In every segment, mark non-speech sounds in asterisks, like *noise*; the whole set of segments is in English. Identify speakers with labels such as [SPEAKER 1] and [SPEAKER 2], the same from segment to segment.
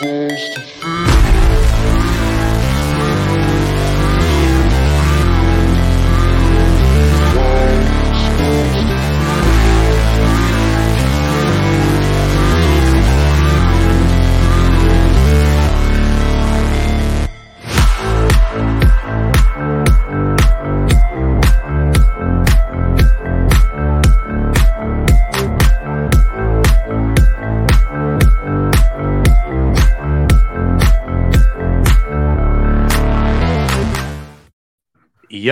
[SPEAKER 1] supposed to feel.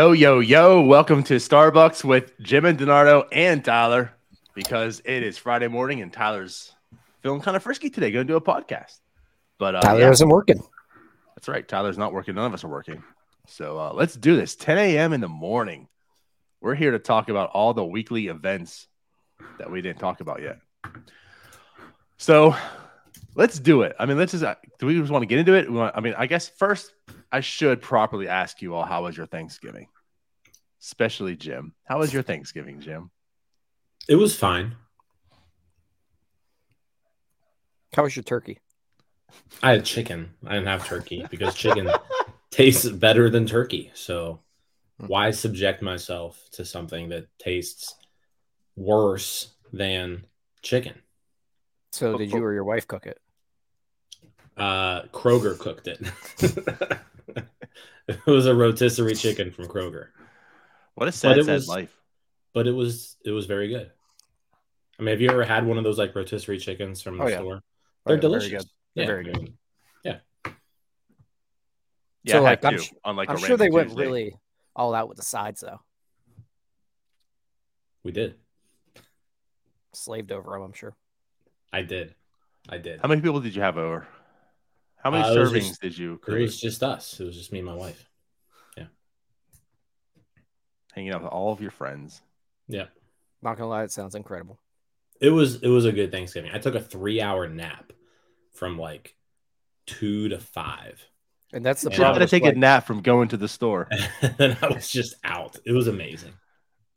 [SPEAKER 1] Yo, yo, yo. Welcome to Starbucs with Jim and Donardo and Tyler because it is Friday morning and Tyler's feeling kind of frisky today, going to do a podcast. But uh,
[SPEAKER 2] Tyler
[SPEAKER 1] yeah,
[SPEAKER 2] isn't working.
[SPEAKER 1] that's right. Tyler's not working. None of us are working. So uh, let's do this. 10 a.m. in the morning. We're here to talk about all the weekly events that we didn't talk about yet. So let's do it. I mean, let's just, uh, do we just want to get into it? We want, I mean, I guess first I should properly ask you all, how was your Thanksgiving? Especially Jim. How was your Thanksgiving, Jim?
[SPEAKER 3] It was fine.
[SPEAKER 2] How was your turkey?
[SPEAKER 3] I had chicken. I didn't have turkey because chicken *laughs* tastes better than turkey. So why subject myself to something that tastes worse than chicken?
[SPEAKER 2] So did you or your wife cook it?
[SPEAKER 3] Uh, Kroger cooked it. *laughs* *laughs* it was a rotisserie chicken from Kroger,
[SPEAKER 1] What a sad,
[SPEAKER 3] it
[SPEAKER 1] sad
[SPEAKER 3] was-
[SPEAKER 1] life.
[SPEAKER 3] but it was it was very good. I mean, have you ever had one of those like rotisserie chickens from the
[SPEAKER 2] Oh, yeah.
[SPEAKER 3] store?
[SPEAKER 2] Oh,
[SPEAKER 3] They're
[SPEAKER 2] yeah, very
[SPEAKER 3] delicious.
[SPEAKER 2] good. They're
[SPEAKER 3] Yeah,
[SPEAKER 2] very good.
[SPEAKER 3] mean,
[SPEAKER 1] Yeah,
[SPEAKER 2] So, like, I'm
[SPEAKER 1] to,
[SPEAKER 2] sh-
[SPEAKER 1] unlike
[SPEAKER 2] I'm
[SPEAKER 1] a
[SPEAKER 2] sure they
[SPEAKER 1] random
[SPEAKER 2] went really all out with the sides though.
[SPEAKER 3] we did.
[SPEAKER 2] Slaved over them, I'm sure.
[SPEAKER 3] I did. I did.
[SPEAKER 1] How many people did you have over? How many
[SPEAKER 3] Uh,
[SPEAKER 1] servings
[SPEAKER 3] just-
[SPEAKER 1] did you
[SPEAKER 3] It was just us. It was just me and my wife.
[SPEAKER 1] Hanging out with all of your friends?
[SPEAKER 3] Yeah.
[SPEAKER 2] Not gonna lie, it sounds incredible.
[SPEAKER 3] It was it was a good Thanksgiving. I took a three hour nap from like two to five.
[SPEAKER 2] And that's the
[SPEAKER 3] Yeah.
[SPEAKER 1] You're not
[SPEAKER 2] problem.
[SPEAKER 1] gonna take
[SPEAKER 2] like-
[SPEAKER 1] a nap from going to the store. *laughs*
[SPEAKER 3] and then I was just out. It was amazing.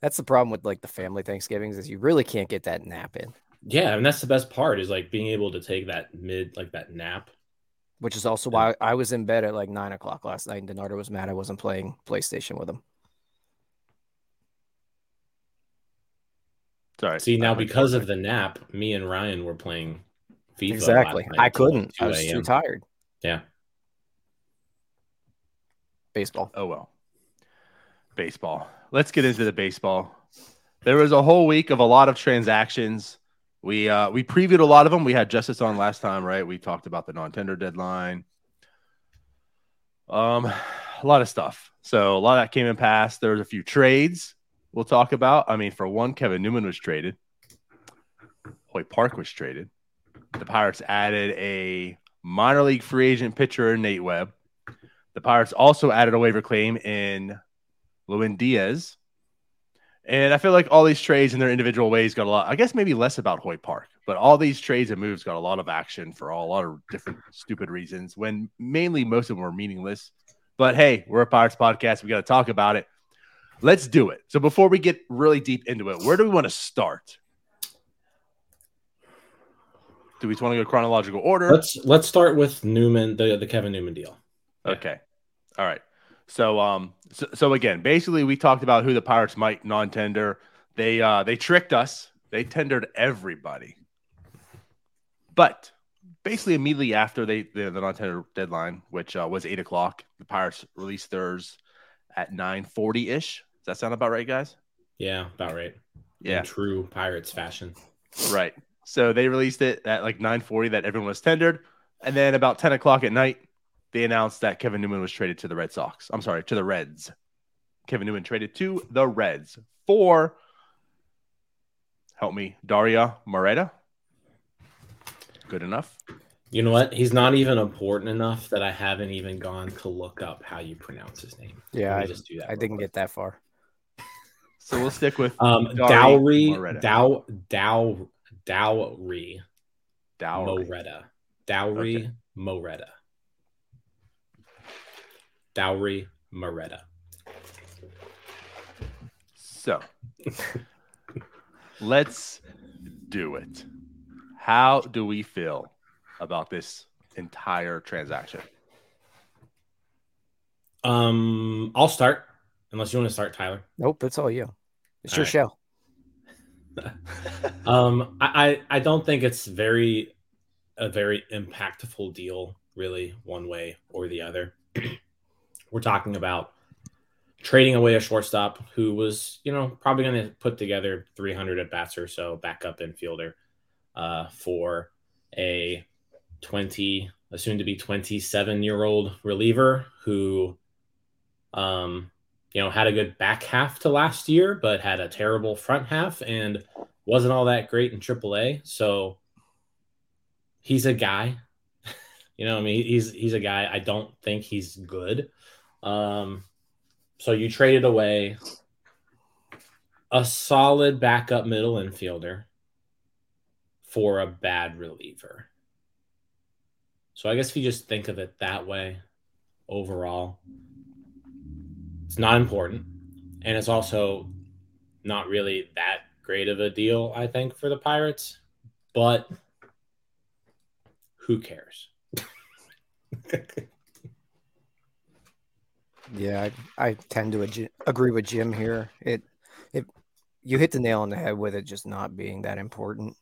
[SPEAKER 2] That's the problem with like the family Thanksgivings is you really can't get that nap in,
[SPEAKER 3] Yeah, and that's the best part is like being able to take that mid like that nap.
[SPEAKER 2] which is also why I was in bed at like nine o'clock last night. And Donardo was mad I wasn't playing PlayStation with him.
[SPEAKER 1] Sorry.
[SPEAKER 3] See now because of the nap, me and Ryan were playing FIFA.
[SPEAKER 2] exactly. I couldn't. I was too tired.
[SPEAKER 3] Yeah.
[SPEAKER 2] Baseball.
[SPEAKER 1] Oh well. Baseball. Let's get into the baseball. There was a whole week of a lot of transactions. We uh we previewed a lot of them. We had Justice on last time, right? We talked about the non-tender deadline. Um a lot of stuff. So a lot of that came and passed. There was a few trades we'll talk about. I mean, for one, Kevin Newman was traded. Hoy Park was traded. The Pirates added a minor league free agent pitcher, Nate Webb. The Pirates also added a waiver claim in Lewin Diaz. And I feel like all these trades in their individual ways got a lot, I guess maybe less about Hoy Park, but all these trades and moves got a lot of action for all, a lot of different stupid reasons when mainly most of them were meaningless. But hey, we're a Pirates podcast. We got to talk about it. Let's do it. So before we get really deep into it, where do we want to start? Do we want to go chronological order?
[SPEAKER 3] Let's let's start with Newman, the the Kevin Newman deal.
[SPEAKER 1] Okay. All right. So um so, so again, basically we talked about who the Pirates might non-tender. They uh they tricked us. They tendered everybody. But basically immediately after they the, the non-tender deadline, which uh, was eight o'clock, the Pirates released theirs at nine forty ish. Does that sound about right, guys?
[SPEAKER 3] Yeah, about right.
[SPEAKER 1] Yeah.
[SPEAKER 3] In true Pirates fashion.
[SPEAKER 1] Right. So they released it at like 9:40 that everyone was tendered, and then about 10 o'clock at night, they announced that Kevin Newman was traded to the Red Sox. I'm sorry, to the Reds. Kevin Newman traded to the Reds for help me, Dauri Moreta. Good enough.
[SPEAKER 3] You know what? He's not even important enough that I haven't even gone to look up how you pronounce his name.
[SPEAKER 2] Yeah, I,
[SPEAKER 3] just do that.
[SPEAKER 2] I didn't
[SPEAKER 3] quick.
[SPEAKER 2] get that far.
[SPEAKER 1] So we'll stick with
[SPEAKER 3] um dowry dow dow dowry
[SPEAKER 1] Dauri.
[SPEAKER 3] Moreta. Dauri
[SPEAKER 1] Okay.
[SPEAKER 3] Moreta. Dauri Moreta.
[SPEAKER 1] So let's do it. How do we feel about this entire transaction?
[SPEAKER 3] Um, I'll start unless you want to start, Tyler.
[SPEAKER 2] Nope, it's all you. It's
[SPEAKER 3] All
[SPEAKER 2] your
[SPEAKER 3] right.
[SPEAKER 2] show. *laughs*
[SPEAKER 3] um, I, I I don't think it's very a very impactful deal, really, one way or the other. *clears throat* We're talking about trading away a shortstop who was, you know, probably going to put together 300 at bats or so, backup infielder, uh, for a 20, a soon to be 27 year old reliever who, um, you know, had a good back half to last year, but had a terrible front half and wasn't all that great in AAA. So he's a guy. *laughs* you know, I mean, he's he's a guy. I don't think he's good. Um, so you traded away a solid backup middle infielder for a bad reliever. So I guess if you just think of it that way, overall, it's not important. And it's also not really that great of a deal, I think, for the Pirates. But who cares? *laughs*
[SPEAKER 2] Yeah, I, I tend to ag- agree with Jim here. It it you hit the nail on the head with it just not being that important.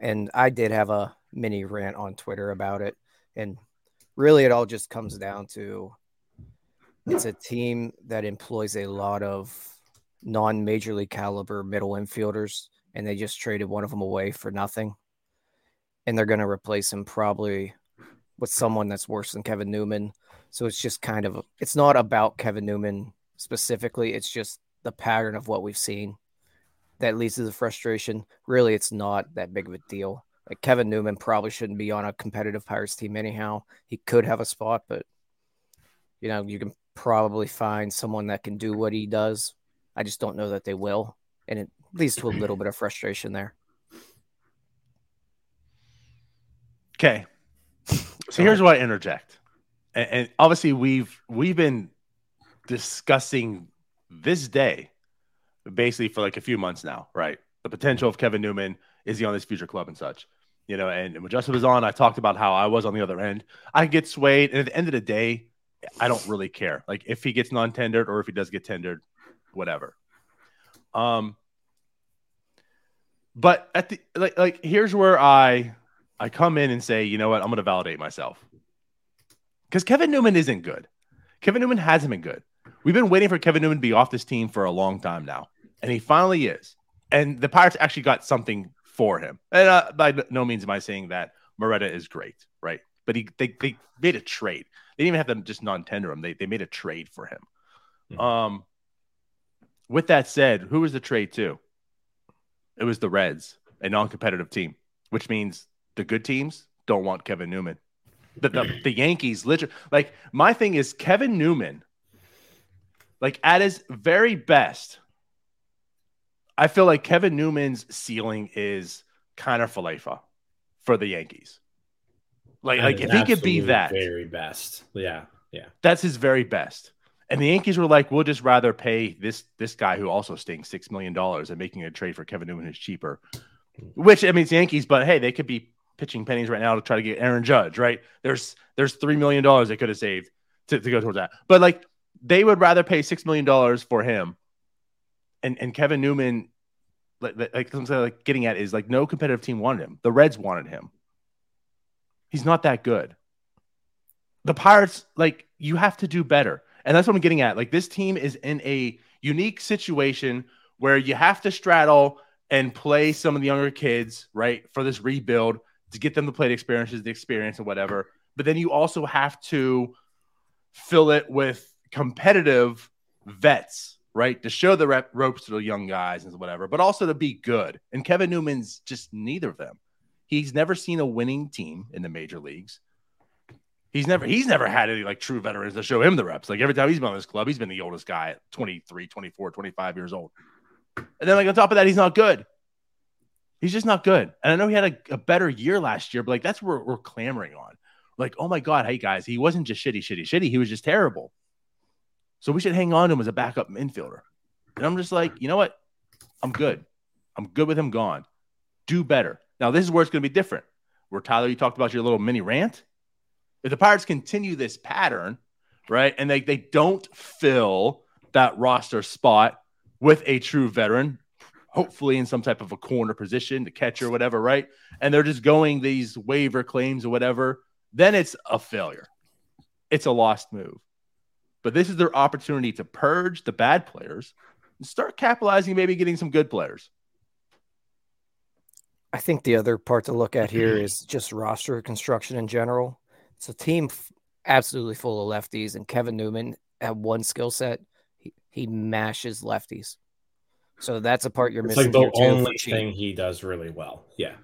[SPEAKER 2] And I did have a mini rant on Twitter about it. And really it all just comes down to it's a team that employs a lot of non-major league caliber middle infielders and they just traded one of them away for nothing. And they're going to replace him probably with someone that's worse than Kevin Newman. So it's just kind of it's not about Kevin Newman specifically. It's just the pattern of what we've seen that leads to the frustration. Really, it's not that big of a deal. Like Kevin Newman probably shouldn't be on a competitive Pirates team anyhow. He could have a spot, but you know, you can probably find someone that can do what he does. I just don't know that they will. And it leads to a little bit of frustration there.
[SPEAKER 1] Okay. So here's what I interject. And, and obviously we've we've been discussing this day basically for like a few months now, right? The potential of Kevin Newman is he on this future club and such. You know, and when Justin was on, I talked about how I was on the other end. I get swayed, and at the end of the day, I don't really care. Like if he gets non-tendered or if he does get tendered, whatever. Um, but at the like like here's where I I come in and say, you know what, I'm going to validate myself because Kevin Newman isn't good. Kevin Newman hasn't been good. We've been waiting for Kevin Newman to be off this team for a long time now, and he finally is. And the Pirates actually got something for him. And uh, by no means am I saying that Moreta is great, right? But he they, they made a trade. They didn't even have to just non-tender him. They they made a trade for him.
[SPEAKER 3] Mhm.
[SPEAKER 1] Um. With that said, who was the trade to? It was the Reds, a non-competitive team, which means the good teams don't want Kevin Newman. The the, the Yankees literally like my thing is Kevin Newman, like at his very best, I feel like Kevin Newman's ceiling is kind of Falefa for the Yankees. Like, like if he could be that,
[SPEAKER 3] very best. Yeah. Yeah.
[SPEAKER 1] that's his very best. And the Yankees were like, we'll just rather pay this this guy who also stinks six million dollars and making a trade for Kevin Newman who's cheaper. Which I mean it's Yankees, but hey, they could be pitching pennies right now to try to get Aaron Judge, right? There's there's three million dollars they could have saved to, to go towards that. But like they would rather pay six million dollars for him and and Kevin Newman like like I'm saying, like getting at is like no competitive team wanted him. The Reds wanted him. He's not that good. The Pirates, like, you have to do better. And that's what I'm getting at. Like, this team is in a unique situation where you have to straddle and play some of the younger kids, right, for this rebuild to get them the plate experiences, the experience, and whatever. But then you also have to fill it with competitive vets, right, to show the rep- ropes to the young guys and whatever, but also to be good. And Kevin Newman's just neither of them. He's never seen a winning team in the major leagues. He's never he's never had any like true veterans to show him the reps. Like every time he's been on this club, he's been the oldest guy at 23, 24, 25 years old. And then like on top of that, he's not good. He's just not good. And I know he had a, a better year last year, but like that's what we're, clamoring on. Like, oh my God, hey guys, he wasn't just shitty, shitty, shitty. He was just terrible. So we should hang on to him as a backup infielder. And I'm just like, you know what? I'm good. I'm good with him gone. Do better. Now, this is where it's going to be different. Where Tyler, you talked about your little mini rant. If the Pirates continue this pattern, right, and they, they don't fill that roster spot with a true veteran, hopefully in some type of a corner position, the catcher, whatever, right? And they're just going these waiver claims or whatever, then it's a failure. It's a lost move. But this is their opportunity to purge the bad players and start capitalizing, maybe getting some good players.
[SPEAKER 2] I think the other part to look at here mm-hmm. is just roster construction in general. It's a team f- absolutely full of lefties, and Kevin Newman at one skill set, he, he mashes lefties. So that's a part you're
[SPEAKER 3] It's
[SPEAKER 2] missing.
[SPEAKER 3] like the
[SPEAKER 2] here
[SPEAKER 3] only
[SPEAKER 2] for
[SPEAKER 3] thing he does really well. Yeah.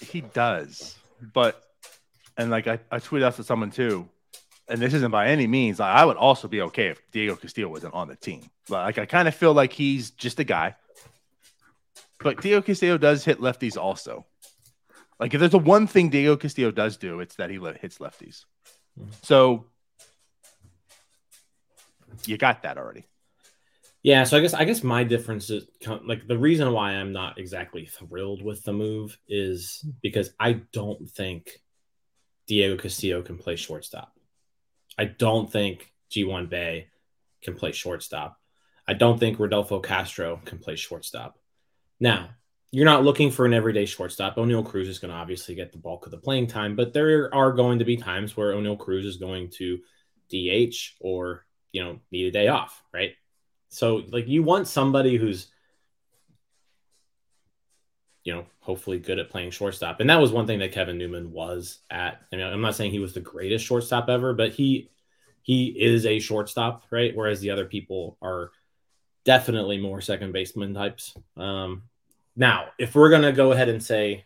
[SPEAKER 1] He does, but and like I, I tweeted out to someone too, and this isn't by any means. I, I would also be okay if Diego Castillo wasn't on the team. But like I kind of feel like he's just a guy. But Diego Castillo does hit lefties also. Like if there's a one thing Diego Castillo does do, it's that he le- hits lefties.
[SPEAKER 3] Mhm.
[SPEAKER 1] So you got that already.
[SPEAKER 3] Yeah, so I guess I guess my difference is like the reason why I'm not exactly thrilled with the move is because I don't think Diego Castillo can play shortstop. I don't think Ji Hwan Bae can play shortstop. I don't think Rodolfo Castro can play shortstop. Now, you're not looking for an everyday shortstop. Oneil Cruz is going to obviously get the bulk of the playing time, but there are going to be times where Oneil Cruz is going to DH or, you know, need a day off, right? So like you want somebody who's you know, hopefully good at playing shortstop. And that was one thing that Kevin Newman was at. I mean, I'm not saying he was the greatest shortstop ever, but he he is a shortstop, right? Whereas the other people are definitely more second baseman types. Um, now, if we're gonna go ahead and say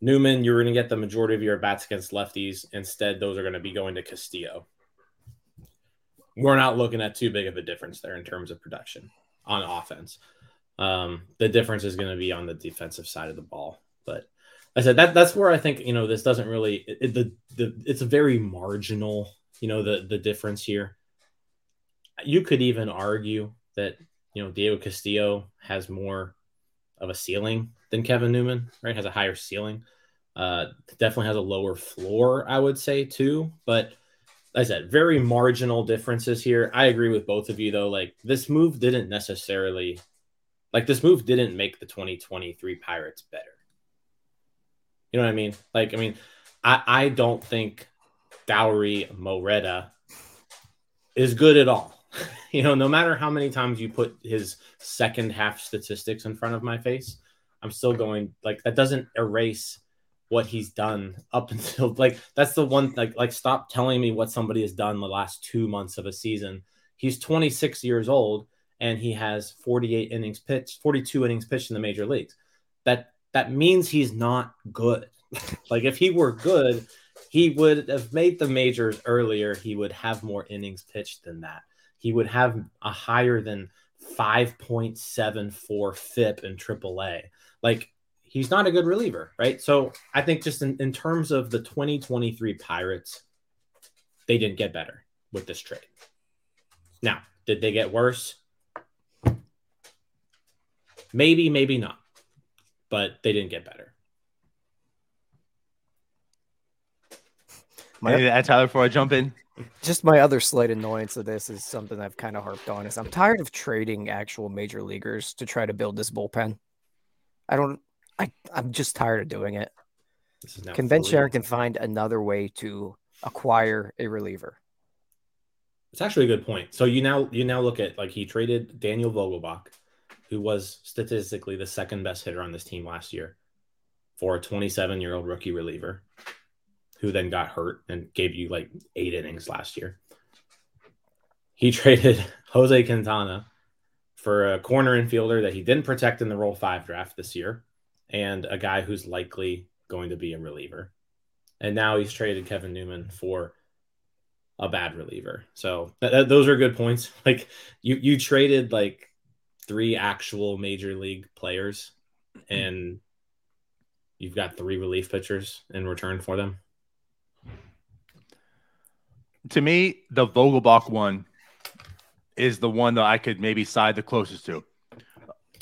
[SPEAKER 3] Newman, you're gonna get the majority of your bats against lefties. Instead, those are gonna be going to Castillo. We're not looking at too big of a difference there in terms of production on offense. Um, the difference is going to be on the defensive side of the ball. But I said that that's where I think you know this doesn't really it, it- the the it's a very marginal you know the the difference here. You could even argue that you know Diego Castillo has more of a ceiling than Kevin Newman, right? Has a higher ceiling. Uh, definitely has a lower floor, I would say too. But like I said, very marginal differences here. I agree with both of you though. Like this move didn't necessarily like this move didn't make the 2023 Pirates better. You know what I mean? Like, I mean, I, I don't think Dauri Moreta is good at all. *laughs* you know, no matter how many times you put his second half statistics in front of my face, I'm still going like that doesn't erase what he's done up *laughs* until like that's the one like like stop telling me what somebody has done the last two months of a season. He's 26 years old and he has 48 innings pitched, 42 innings pitched in the major leagues. That that means he's not good. *laughs* like if he were good, he would have made the majors earlier. He would have more innings pitched than that. He would have a higher than 5.74 FIP in AAA. Like he's not a good reliever, right? So I think just in, in terms of the 2023 Pirates, they didn't get better with this trade. Now, did they get worse? Maybe, maybe not. But they didn't get better.
[SPEAKER 2] My-
[SPEAKER 1] Anything to add, Tyler, before I jump in?
[SPEAKER 2] Just my other slight annoyance of this is something I've kind of harped on is I'm tired of trading actual major leaguers to try to build this bullpen. I don't I I'm just tired of doing it.
[SPEAKER 3] This is now
[SPEAKER 2] Sharon can find another way to acquire a reliever.
[SPEAKER 3] It's actually a good point. So you now you now look at like he traded Daniel Vogelbach, who was statistically the second best hitter on this team last year, for a 27 year old rookie reliever, who then got hurt and gave you like eight innings last year. He *laughs* traded Jose Quintana for a corner infielder that he didn't protect in the Rule Five draft this year, and a guy who's likely going to be a reliever. And now he's traded Kevin Newman for a bad reliever. So th- th- those are good points. *laughs* Like you you traded like three actual major league players and you've got three relief pitchers in return for them.
[SPEAKER 1] To me, the Vogelbach one is the one that I could maybe side the closest to.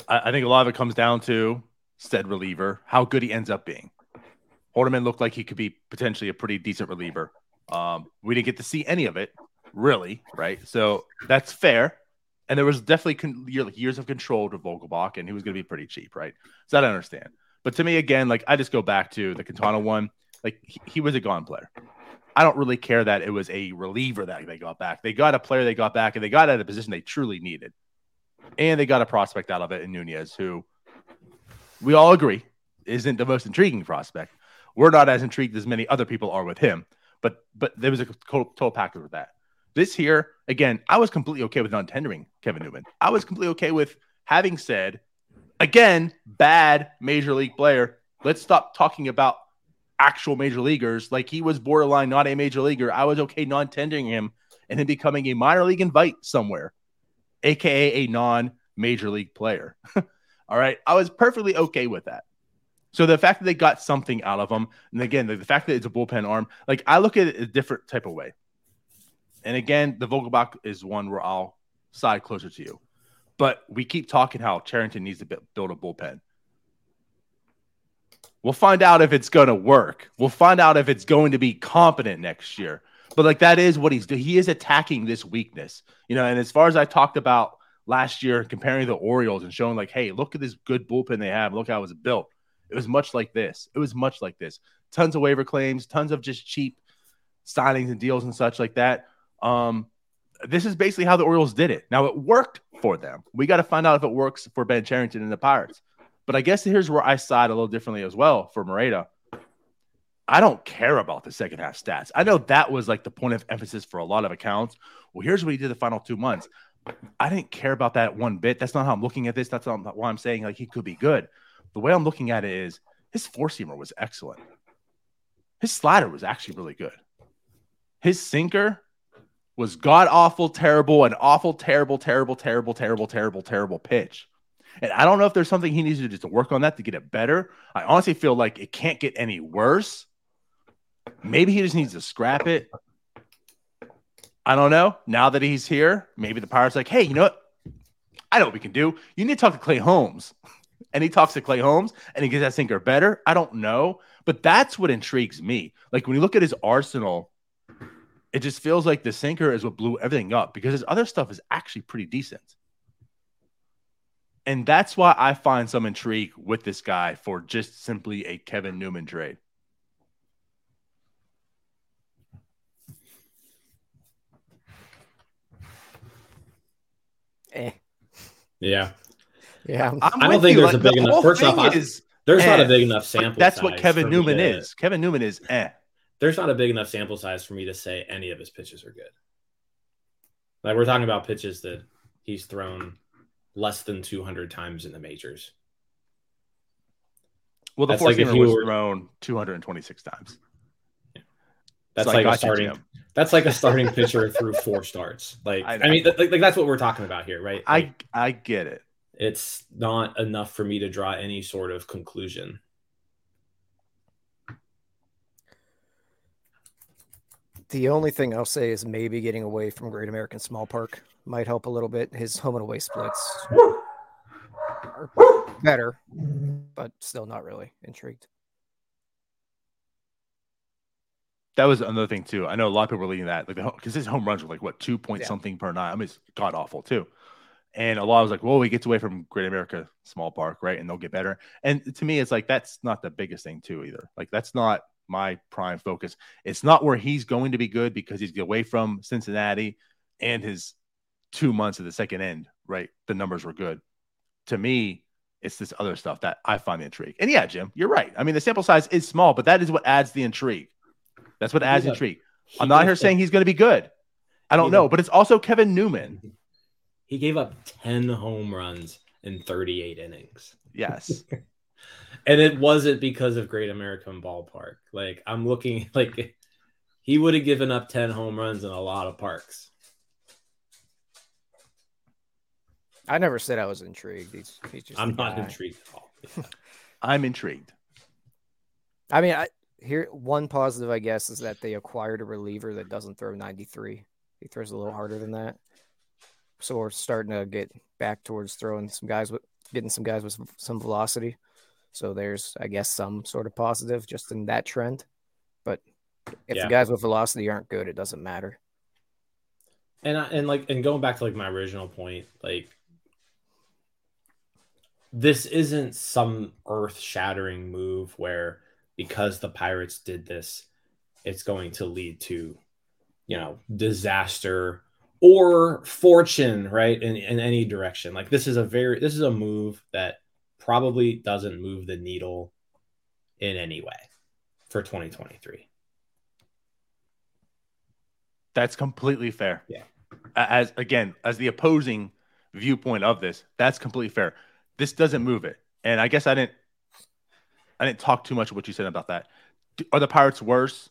[SPEAKER 1] I, I think a lot of it comes down to said reliever, how good he ends up being. Holderman looked like he could be potentially a pretty decent reliever. Um, we didn't get to see any of it, really, right? So that's fair. And there was definitely con- years of control to Vogelbach, and he was going to be pretty cheap, right? So that I understand. But to me, again, like I just go back to the Quintana one. Like he, he was a gone player. I don't really care that it was a reliever that they got back. They got a player they got back, and they got at a position they truly needed, and they got a prospect out of it in Nunez, who we all agree isn't the most intriguing prospect. We're not as intrigued as many other people are with him, but but there was a total, package with that. This here, again, I was completely okay with non tendering Kevin Newman. I was completely okay with having said, again, bad major league player. Let's stop talking about actual major leaguers. Like he was borderline not a major leaguer. I was okay non tendering him and him becoming a minor league invite somewhere, aka a non major league player. *laughs* All right. I was perfectly okay with that. So the fact that they got something out of him, and again, the, the fact that it's a bullpen arm, like I look at it a different type of way. And again, the Vogelbach is one where I'll side closer to you. But we keep talking how Cherington needs to build a bullpen. We'll find out if it's going to work. We'll find out if it's going to be competent next year. But like that is what he's doing. He is attacking this weakness, you know. And as far as I talked about last year, comparing the Orioles and showing like, hey, look at this good bullpen they have. Look how it was built. It was much like this. It was much like this. Tons of waiver claims, tons of just cheap signings and deals and such like that. Um, this is basically how the Orioles did it. Now it worked for them. We got to find out if it works for Ben Cherington and the Pirates. But I guess here's where I side a little differently as well for Moreta. I don't care about the second half stats. I know that was like the point of emphasis for a lot of accounts. Well, here's what he did the final two months. I didn't care about that one bit. That's not how I'm looking at this. That's not why I'm saying like he could be good. The way I'm looking at it is his four seamer was excellent. His slider was actually really good. His sinker was god awful, terrible, an awful, terrible, terrible, terrible, terrible, terrible, terrible pitch. And I don't know if there's something he needs to do to work on that to get it better. I honestly feel like it can't get any worse. Maybe he just needs to scrap it. I don't know. Now that he's here, maybe the Pirates like, hey, you know what? I know what we can do. You need to talk to Clay Holmes. and he talks to Clay Holmes and he gets that sinker better. I don't know. But that's what intrigues me. Like when you look at his arsenal, it just feels like the sinker is what blew everything up because his other stuff is actually pretty decent. And that's why I find some intrigue with this guy for just simply a Kevin Newman trade.
[SPEAKER 2] Eh.
[SPEAKER 3] Yeah.
[SPEAKER 2] Yeah.
[SPEAKER 3] I'm I do not think there's like, a big the enough. First off, is, there's eh. not a big enough sample.
[SPEAKER 1] That's what Kevin Newman to, is. Kevin Newman is eh
[SPEAKER 3] there's not a big enough sample size for me to say any of his pitches are good. Like we're talking about pitches that he's thrown less than 200 times in the majors.
[SPEAKER 1] Well, the four like was were... thrown 226 times.
[SPEAKER 3] Yeah. That's so like a starting. You, that's like a starting pitcher through four starts. Like I, I mean, like, like, that's what we're talking about here, right?
[SPEAKER 1] Like, I I get it.
[SPEAKER 3] It's not enough for me to draw any sort of conclusion.
[SPEAKER 2] The only thing I'll say is maybe getting away from Great American Small Park might help a little bit. His home and away splits are better, but still not really intrigued.
[SPEAKER 1] That was another thing too. I know a lot of people were leading that, like because his home runs were like what two point yeah. something per nine. I mean, it's god awful too. And a lot was like, well, he gets away from Great America Small Park, right? And they'll get better. And to me, it's like that's not the biggest thing too either. Like that's not my prime focus. It's not where he's going to be good because he's away from Cincinnati and his two months of the second end, right? The numbers were good. To me, it's this other stuff that I find the intrigue. And yeah, Jim, you're right. I mean, the sample size is small, but that is what adds the intrigue. That's what adds intrigue. I'm not here saying he's going to be good. I don't know, but it's also Kevin Newman.
[SPEAKER 3] He gave up 10 home runs in 38 innings.
[SPEAKER 1] Yes. *laughs*
[SPEAKER 3] and it wasn't because of Great American Ballpark. Like I'm looking *laughs* like he would have given up 10 home runs in a lot of parks.
[SPEAKER 2] I never said I was intrigued. He's, he's just
[SPEAKER 3] I'm not intrigued at all.
[SPEAKER 1] Yeah. *laughs* I'm intrigued.
[SPEAKER 2] I mean, I here one positive I guess is that they acquired a reliever that doesn't throw 93. He throws a little harder than that. So we're starting to get back towards throwing some guys with getting some guys with some velocity So there's, I guess, some sort of positive just in that trend. But if
[SPEAKER 3] Yeah.
[SPEAKER 2] the guys with velocity aren't good, it doesn't matter.
[SPEAKER 3] and I, and like and going back to like my original point, like this isn't some earth-shattering move where because the Pirates did this, it's going to lead to you know disaster or fortune, right? In in any direction. Like this is a very this is a move that probably doesn't move the needle in any way for 2023.
[SPEAKER 1] That's completely fair.
[SPEAKER 3] Yeah.
[SPEAKER 1] As again, as the opposing viewpoint of this, that's completely fair. This doesn't move it. And I guess I didn't I didn't talk too much of what you said about that. Are the Pirates worse?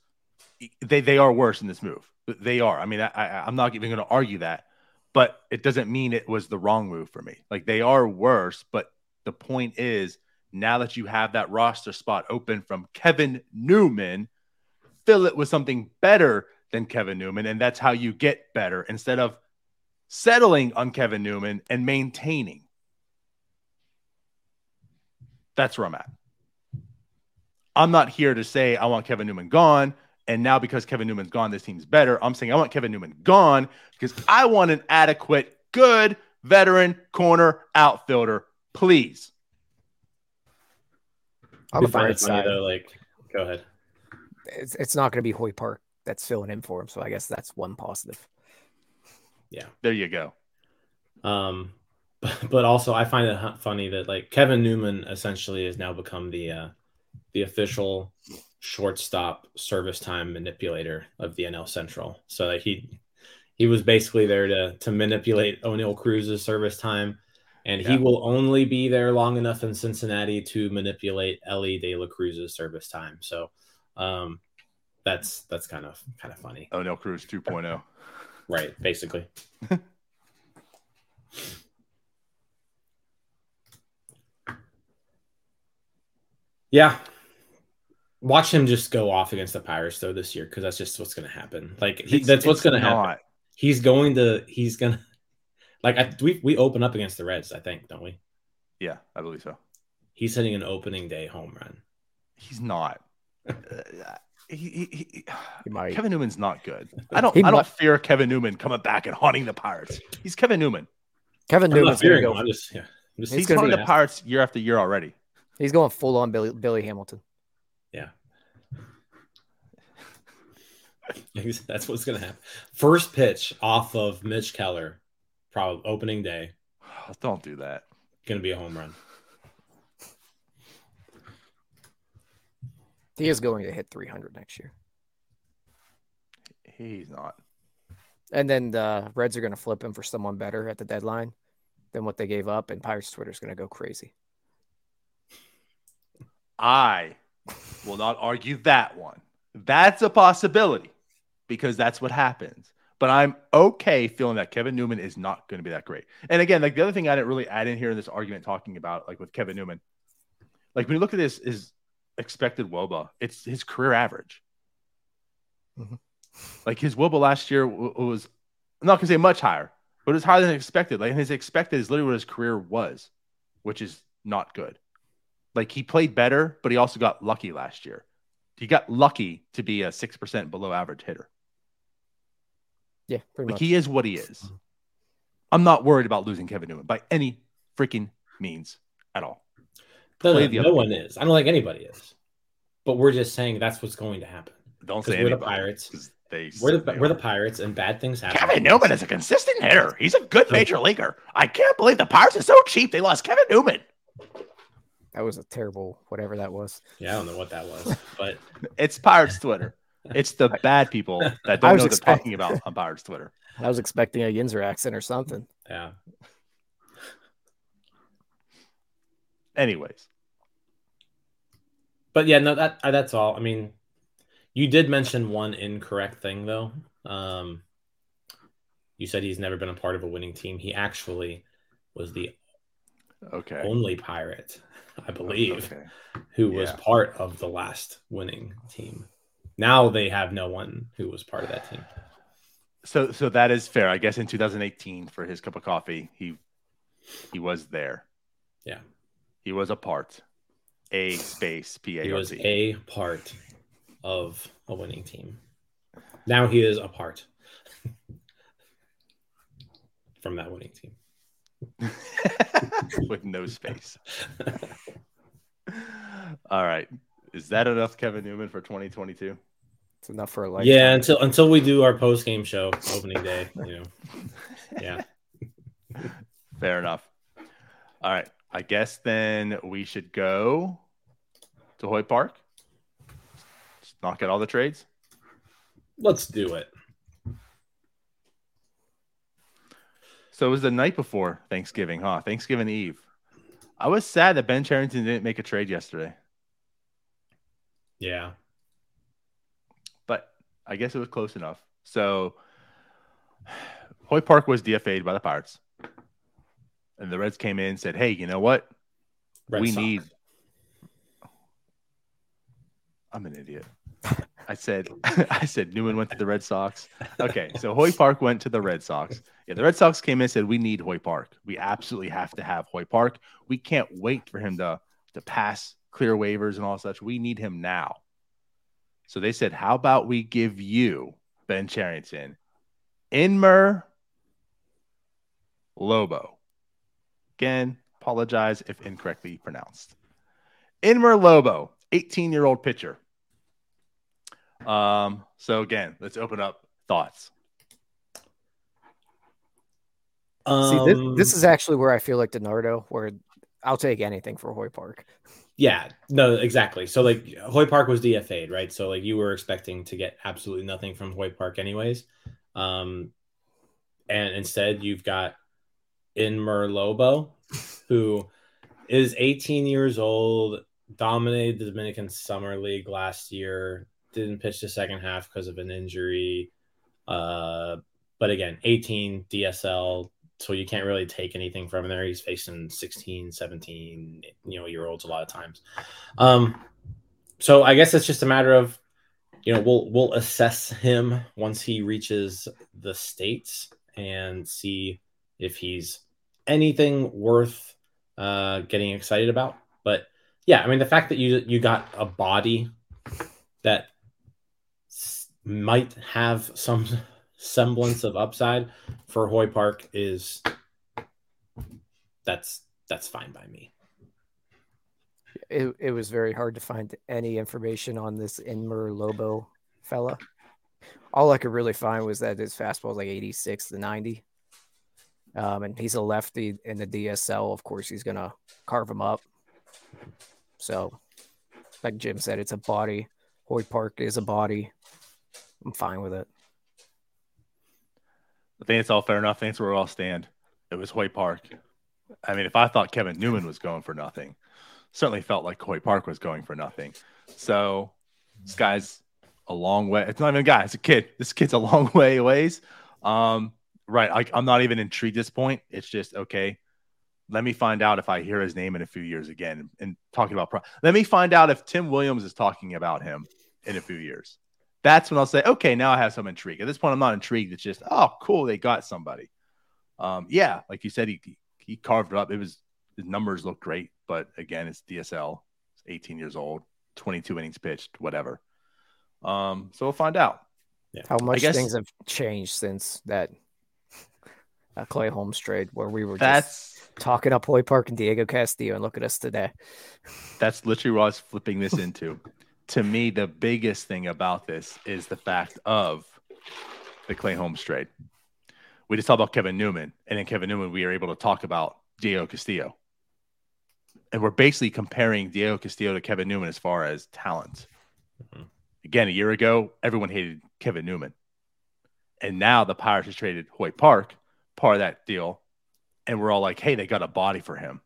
[SPEAKER 1] They they are worse in this move. They are. I mean, I, I I'm not even going to argue that, but it doesn't mean it was the wrong move for me. Like they are worse, but the point is now that you have that roster spot open from Kevin Newman, fill it with something better than Kevin Newman, and that's how you get better instead of settling on Kevin Newman and maintaining. That's where I'm at. I'm not here to say I want Kevin Newman gone. And now because Kevin Newman's gone, this team's better. I'm saying I want Kevin Newman gone because I want an adequate, good veteran corner outfielder, please.
[SPEAKER 2] On
[SPEAKER 3] We
[SPEAKER 2] the
[SPEAKER 3] find
[SPEAKER 2] bright
[SPEAKER 3] it funny though, like go ahead.
[SPEAKER 2] it's, it's not going to be Hoy Park that's filling in for him. So I guess that's one positive.
[SPEAKER 1] Yeah, there you go.
[SPEAKER 3] Um, *laughs* but, but also I find it funny that like Kevin Newman essentially has now become the uh, the official shortstop service time manipulator of the NL Central. So like he he was basically there to to manipulate Oneil Cruz's service time, and he will only be there long enough in Cincinnati to manipulate Elly De La Cruz's service time. So um, that's that's kind of kind of funny,
[SPEAKER 1] Oneil Cruz oh. 2.0. *laughs*
[SPEAKER 3] right? Basically. *laughs* Yeah. Watch him just go off against the Pirates though this year because that's just what's going to happen. Like he, that's what's going to happen. He's going to he's going to like I, we we open up against the Reds, I think, don't we?
[SPEAKER 1] Yeah, I believe so.
[SPEAKER 3] He's hitting an opening day home run.
[SPEAKER 1] He's not. *laughs* Uh, he, he, he,
[SPEAKER 2] He might.
[SPEAKER 1] Kevin Newman's not good. I don't. I don't
[SPEAKER 2] might-
[SPEAKER 1] fear Kevin Newman coming back and haunting the Pirates. He's Kevin Newman.
[SPEAKER 2] Kevin
[SPEAKER 3] I'm not
[SPEAKER 2] Newman's going to
[SPEAKER 3] fearing him.
[SPEAKER 2] go.
[SPEAKER 3] I'm just yeah. I'm just
[SPEAKER 2] He's
[SPEAKER 1] He's
[SPEAKER 2] gonna
[SPEAKER 1] haunting the Pirates year after year already.
[SPEAKER 2] He's going full on Billy, Billy Hamilton.
[SPEAKER 3] Yeah. *laughs* That's what's going to happen. First pitch off of Mitch Keller, probably opening day, *sighs*
[SPEAKER 1] Don't do that.
[SPEAKER 3] going to be a home run.
[SPEAKER 2] He is going to hit 300 next year.
[SPEAKER 1] He's not.
[SPEAKER 2] And then the Reds are going to flip him for someone better at the deadline than what they gave up, and Pirates Twitter is going to go crazy.
[SPEAKER 1] I will not argue that one. That's a possibility because that's what happens. But I'm okay feeling that Kevin Newman is not going to be that great. And again, like the other thing I didn't really add in here in this argument talking about, like with Kevin Newman, like when you look at this, is expected WOBA, it's his career average.
[SPEAKER 2] Mhm.
[SPEAKER 1] Like his WOBA last year w- was I'm not going to say much higher, but it's higher than expected. Like his expected is literally what his career was, which is not good. Like he played better, but he also got lucky last year. He got lucky to be a 6% below average hitter.
[SPEAKER 2] Yeah, pretty
[SPEAKER 1] Like
[SPEAKER 2] much.
[SPEAKER 1] he is what he is. I'm not worried about losing Kevin Newman by any freaking means at all.
[SPEAKER 3] No,
[SPEAKER 1] Play
[SPEAKER 3] no,
[SPEAKER 1] the
[SPEAKER 3] no
[SPEAKER 1] other
[SPEAKER 3] one is. I don't think anybody is. But we're just saying that's what's going to happen.
[SPEAKER 1] Don't
[SPEAKER 3] 'Cause
[SPEAKER 1] say
[SPEAKER 3] we're the
[SPEAKER 1] anybody,
[SPEAKER 3] Pirates.
[SPEAKER 1] 'cause They
[SPEAKER 3] We're the
[SPEAKER 1] certainly
[SPEAKER 3] we're the. Pirates, and bad things happen.
[SPEAKER 1] Kevin Newman is a consistent hitter. He's a good major leaguer. I can't believe the Pirates are so cheap. They lost Kevin Newman.
[SPEAKER 2] that was a terrible whatever that was.
[SPEAKER 3] Yeah, I don't know what that was, *laughs* but
[SPEAKER 1] It's Pirates Twitter. It's the bad people that *laughs* don't
[SPEAKER 2] was
[SPEAKER 1] know what
[SPEAKER 2] expect-
[SPEAKER 1] they're talking about on Pirates Twitter.
[SPEAKER 2] I was expecting a Yinzer accent or something.
[SPEAKER 3] yeah.
[SPEAKER 1] Anyways,
[SPEAKER 3] But yeah, no, that uh, that's all. I mean, you did mention one incorrect thing though. Um, you said he's never been a part of a winning team. He actually was the
[SPEAKER 1] okay.
[SPEAKER 3] only pirate, I believe,
[SPEAKER 1] Okay.
[SPEAKER 3] who was part of the last winning team. Now they have no one who was part of that team.
[SPEAKER 1] So so that is fair. I guess in 2018 for his cup of coffee, he he was there.
[SPEAKER 3] Yeah.
[SPEAKER 1] He was a part. a space P A
[SPEAKER 3] He was a part of a winning team. Now he is a part *laughs* from that winning team. *laughs*
[SPEAKER 1] with no space. *laughs* All right. Is that enough, Kevin Newman, for 2022?
[SPEAKER 2] It's enough for a life.
[SPEAKER 3] yeah, until until we do our post game show opening day, you know. *laughs* Yeah.
[SPEAKER 1] Fair enough. All right. I guess then we should go to Hoy Park. Just knock out all the trades.
[SPEAKER 3] Let's do it.
[SPEAKER 1] So it was the night before Thanksgiving, huh? Thanksgiving Eve. I was sad that Ben Cherington didn't make a trade yesterday,
[SPEAKER 3] Yeah.
[SPEAKER 1] but I guess it was close enough. So *sighs* Hoy Park was DFA'd by the Pirates. And the Reds came in and said, Hey, you know what?
[SPEAKER 3] Red
[SPEAKER 1] we
[SPEAKER 3] Sox.
[SPEAKER 1] need. I'm an idiot. *laughs* I said, *laughs* I said Newman went to the Red Sox. Okay, so Hoy Park went to the Red Sox. Yeah, the Red Sox came in and said, we need Hoy Park. We absolutely have to have Hoy Park. We can't wait for him to to pass clear waivers and all such. We need him now. So they said, how about we give you Ben Cherington, Inmer, Lobo. Again, apologize if incorrectly pronounced. Inmer Lobo, 18 year old pitcher. Um, so again, let's open up thoughts.
[SPEAKER 2] See, this,
[SPEAKER 3] Um,
[SPEAKER 2] this is actually where I feel like Donardo, where I'll take anything for Hoy Park. *laughs*
[SPEAKER 3] Yeah, no, exactly. So like Hoy Park was DFA'd, right? So like you were expecting to get absolutely nothing from Hoy Park anyways. Um and instead you've got Inmer Lobo, who is 18 years old, dominated the Dominican Summer League last year, didn't pitch the second half because of an injury. Uh but again, 18 DSL, so you can't really take anything from there. He's facing 16, 17, you know, year olds a lot of times. Um, so I guess it's just a matter of, you know, we'll we'll assess him once he reaches the states and see if he's anything worth uh, getting excited about. But yeah, I mean, the fact that you you got a body that might have some semblance of upside for Hoy Park is that's that's fine by me.
[SPEAKER 2] It, it was very hard to find any information on this Inmer Lobo fella. All I could really find was that his fastball is like 86 to 90. Um, and he's a lefty in the DSL. Of course, he's going to carve him up. So, like Jim said, it's a body. Hoy Park is a body. I'm fine with it.
[SPEAKER 1] I think it's all fair enough. I think it's where we all stand. It was Hoy Park. I mean, if I thought Kevin Newman was going for nothing, certainly felt like Hoy Park was going for nothing. So this guy's a long way. It's not even a guy, it's a kid. This kid's a long *laughs* way ways. Um, right. I, I'm not even intrigued at this point. It's just okay. Let me find out if I hear his name in a few years again and talking about. Pro- Let me find out if Tim Williams is talking about him in a few years. That's when I'll say, okay, now I have some intrigue. At this point, I'm not intrigued. It's just, oh, cool, they got somebody. Um, yeah, like you said, he he carved it up. It was his numbers look great, but again, it's DSL. It's 18 years old, 22 innings pitched, whatever. Um, so we'll find out.
[SPEAKER 2] How much
[SPEAKER 1] guess-
[SPEAKER 2] things have changed since that uh, Clay Holmes trade where we were just
[SPEAKER 1] That's
[SPEAKER 2] talking up Hoy Park and Diego Castillo, and look at us today.
[SPEAKER 1] that's literally what I was flipping this into. To me, the biggest thing about this is the fact of the Clay Holmes trade. We just talked about Kevin Newman, and in Kevin Newman, we are able to talk about Diego Castillo. And we're basically comparing Diego Castillo to Kevin Newman as far as talent.
[SPEAKER 3] Mhm.
[SPEAKER 1] Again, a year ago, everyone hated Kevin Newman. And now the Pirates has traded Hoy Park, part of that deal. And we're all like, hey, they got a body for him.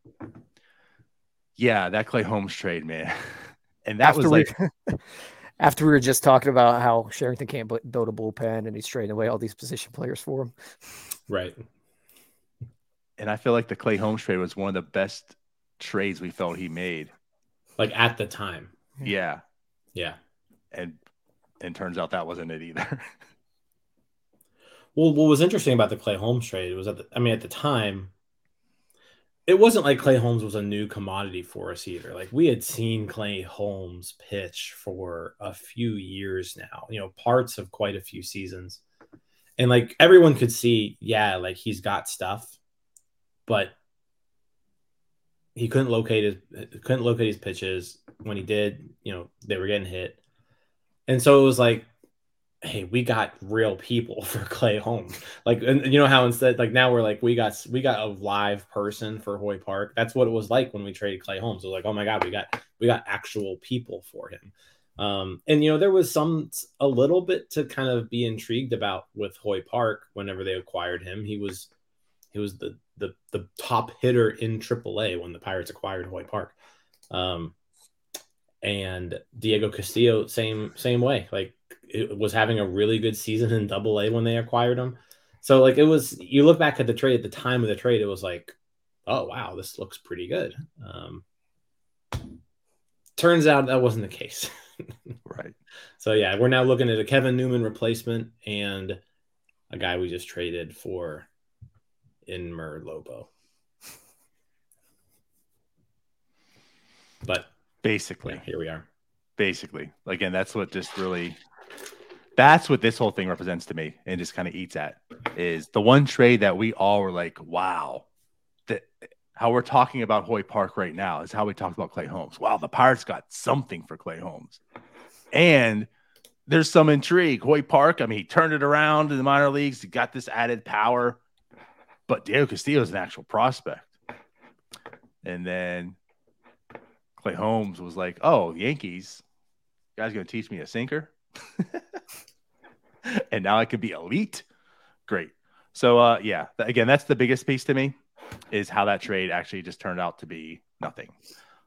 [SPEAKER 1] Yeah, that Clay Holmes trade, man. *laughs* And that was
[SPEAKER 2] after
[SPEAKER 1] like,
[SPEAKER 2] we, *laughs* after we were just talking about how Cherington can't build a bullpen and he's trading away all these position players for him.
[SPEAKER 3] Right.
[SPEAKER 1] and I feel like the Clay Holmes trade was one of the best trades we felt he made.
[SPEAKER 3] Like at the time.
[SPEAKER 1] Yeah.
[SPEAKER 3] Yeah.
[SPEAKER 1] And and turns out that wasn't it either. *laughs*
[SPEAKER 3] Well, what was interesting about the Clay Holmes trade was that, the, I mean, at the time, it wasn't like Clay Holmes was a new commodity for us either. Like we had seen Clay Holmes pitch for a few years now, you know, parts of quite a few seasons. And like everyone could see, yeah, like he's got stuff, but he couldn't locate his couldn't locate his pitches. When he did, you know, they were getting hit. And so it was like, hey, we got real people *laughs* for Clay Holmes. Like, and, you know how instead, like now we're like, we got we got a live person for Hoy Park. That's what it was like when we traded Clay Holmes. It was like, oh my god, we got we got actual people for him. Um, and you know, there was some a little bit to kind of be intrigued about with Hoy Park whenever they acquired him. He was he was the the the top hitter in AAA when the Pirates acquired Hoy Park. Um, and Diego Castillo, same same way. Like it was having a really good season in Double A when they acquired him. So like it was, you look back at the trade at the time of the trade, it was like, oh wow, this looks pretty good. Um, turns out that wasn't the case. *laughs*
[SPEAKER 1] right.
[SPEAKER 3] So yeah, we're now looking at a Kevin Newman replacement and a guy we just traded for Inmer Lobo. But
[SPEAKER 1] basically,
[SPEAKER 3] yeah, here we are.
[SPEAKER 1] Basically, again, that's what just really that's what this whole thing represents to me and just kind of eats at is the one trade that we all were like, wow, that how we're talking about Hoy Park right now is how we talked about Clay Holmes. Wow, the Pirates got something for Clay Holmes. And there's some intrigue. Hoy Park, I mean, he turned it around in the minor leagues, he got this added power, but Diego Castillo is an actual prospect. And then Clay Holmes was like, oh, Yankees, guys gonna teach me a sinker? *laughs* and now I could be elite. Great. So uh yeah, again, that's the biggest piece to me is how that trade actually just turned out to be nothing.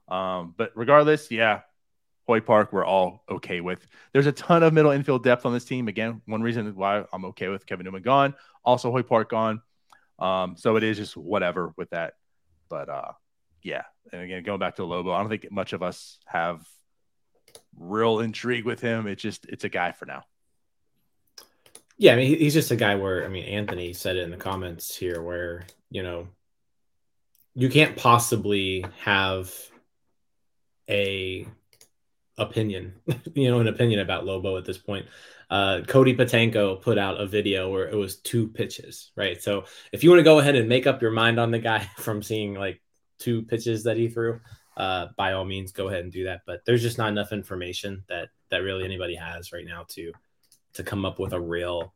[SPEAKER 1] Um, but regardless, yeah, Hoy Park, we're all okay with. There's a ton of middle infield depth on this team. Again, one reason why I'm okay with Kevin Newman gone, also Hoy Park gone. Um, so it is just whatever with that. But uh, yeah, and again, going back to Lobo, I don't think much of us have real intrigue with him. It's just it's a guy for now.
[SPEAKER 3] Yeah, I mean he's just a guy where I mean Anthony said it in the comments here where you know you can't possibly have a opinion, *laughs* you know, an opinion about Lobo at this point. Uh, Cody Patanko put out a video where it was two pitches, right? So if you want to go ahead and make up your mind on the guy *laughs* from seeing like two pitches that he threw, uh, by all means, go ahead and do that. But there's just not enough information that that really anybody has right now to to come up with a real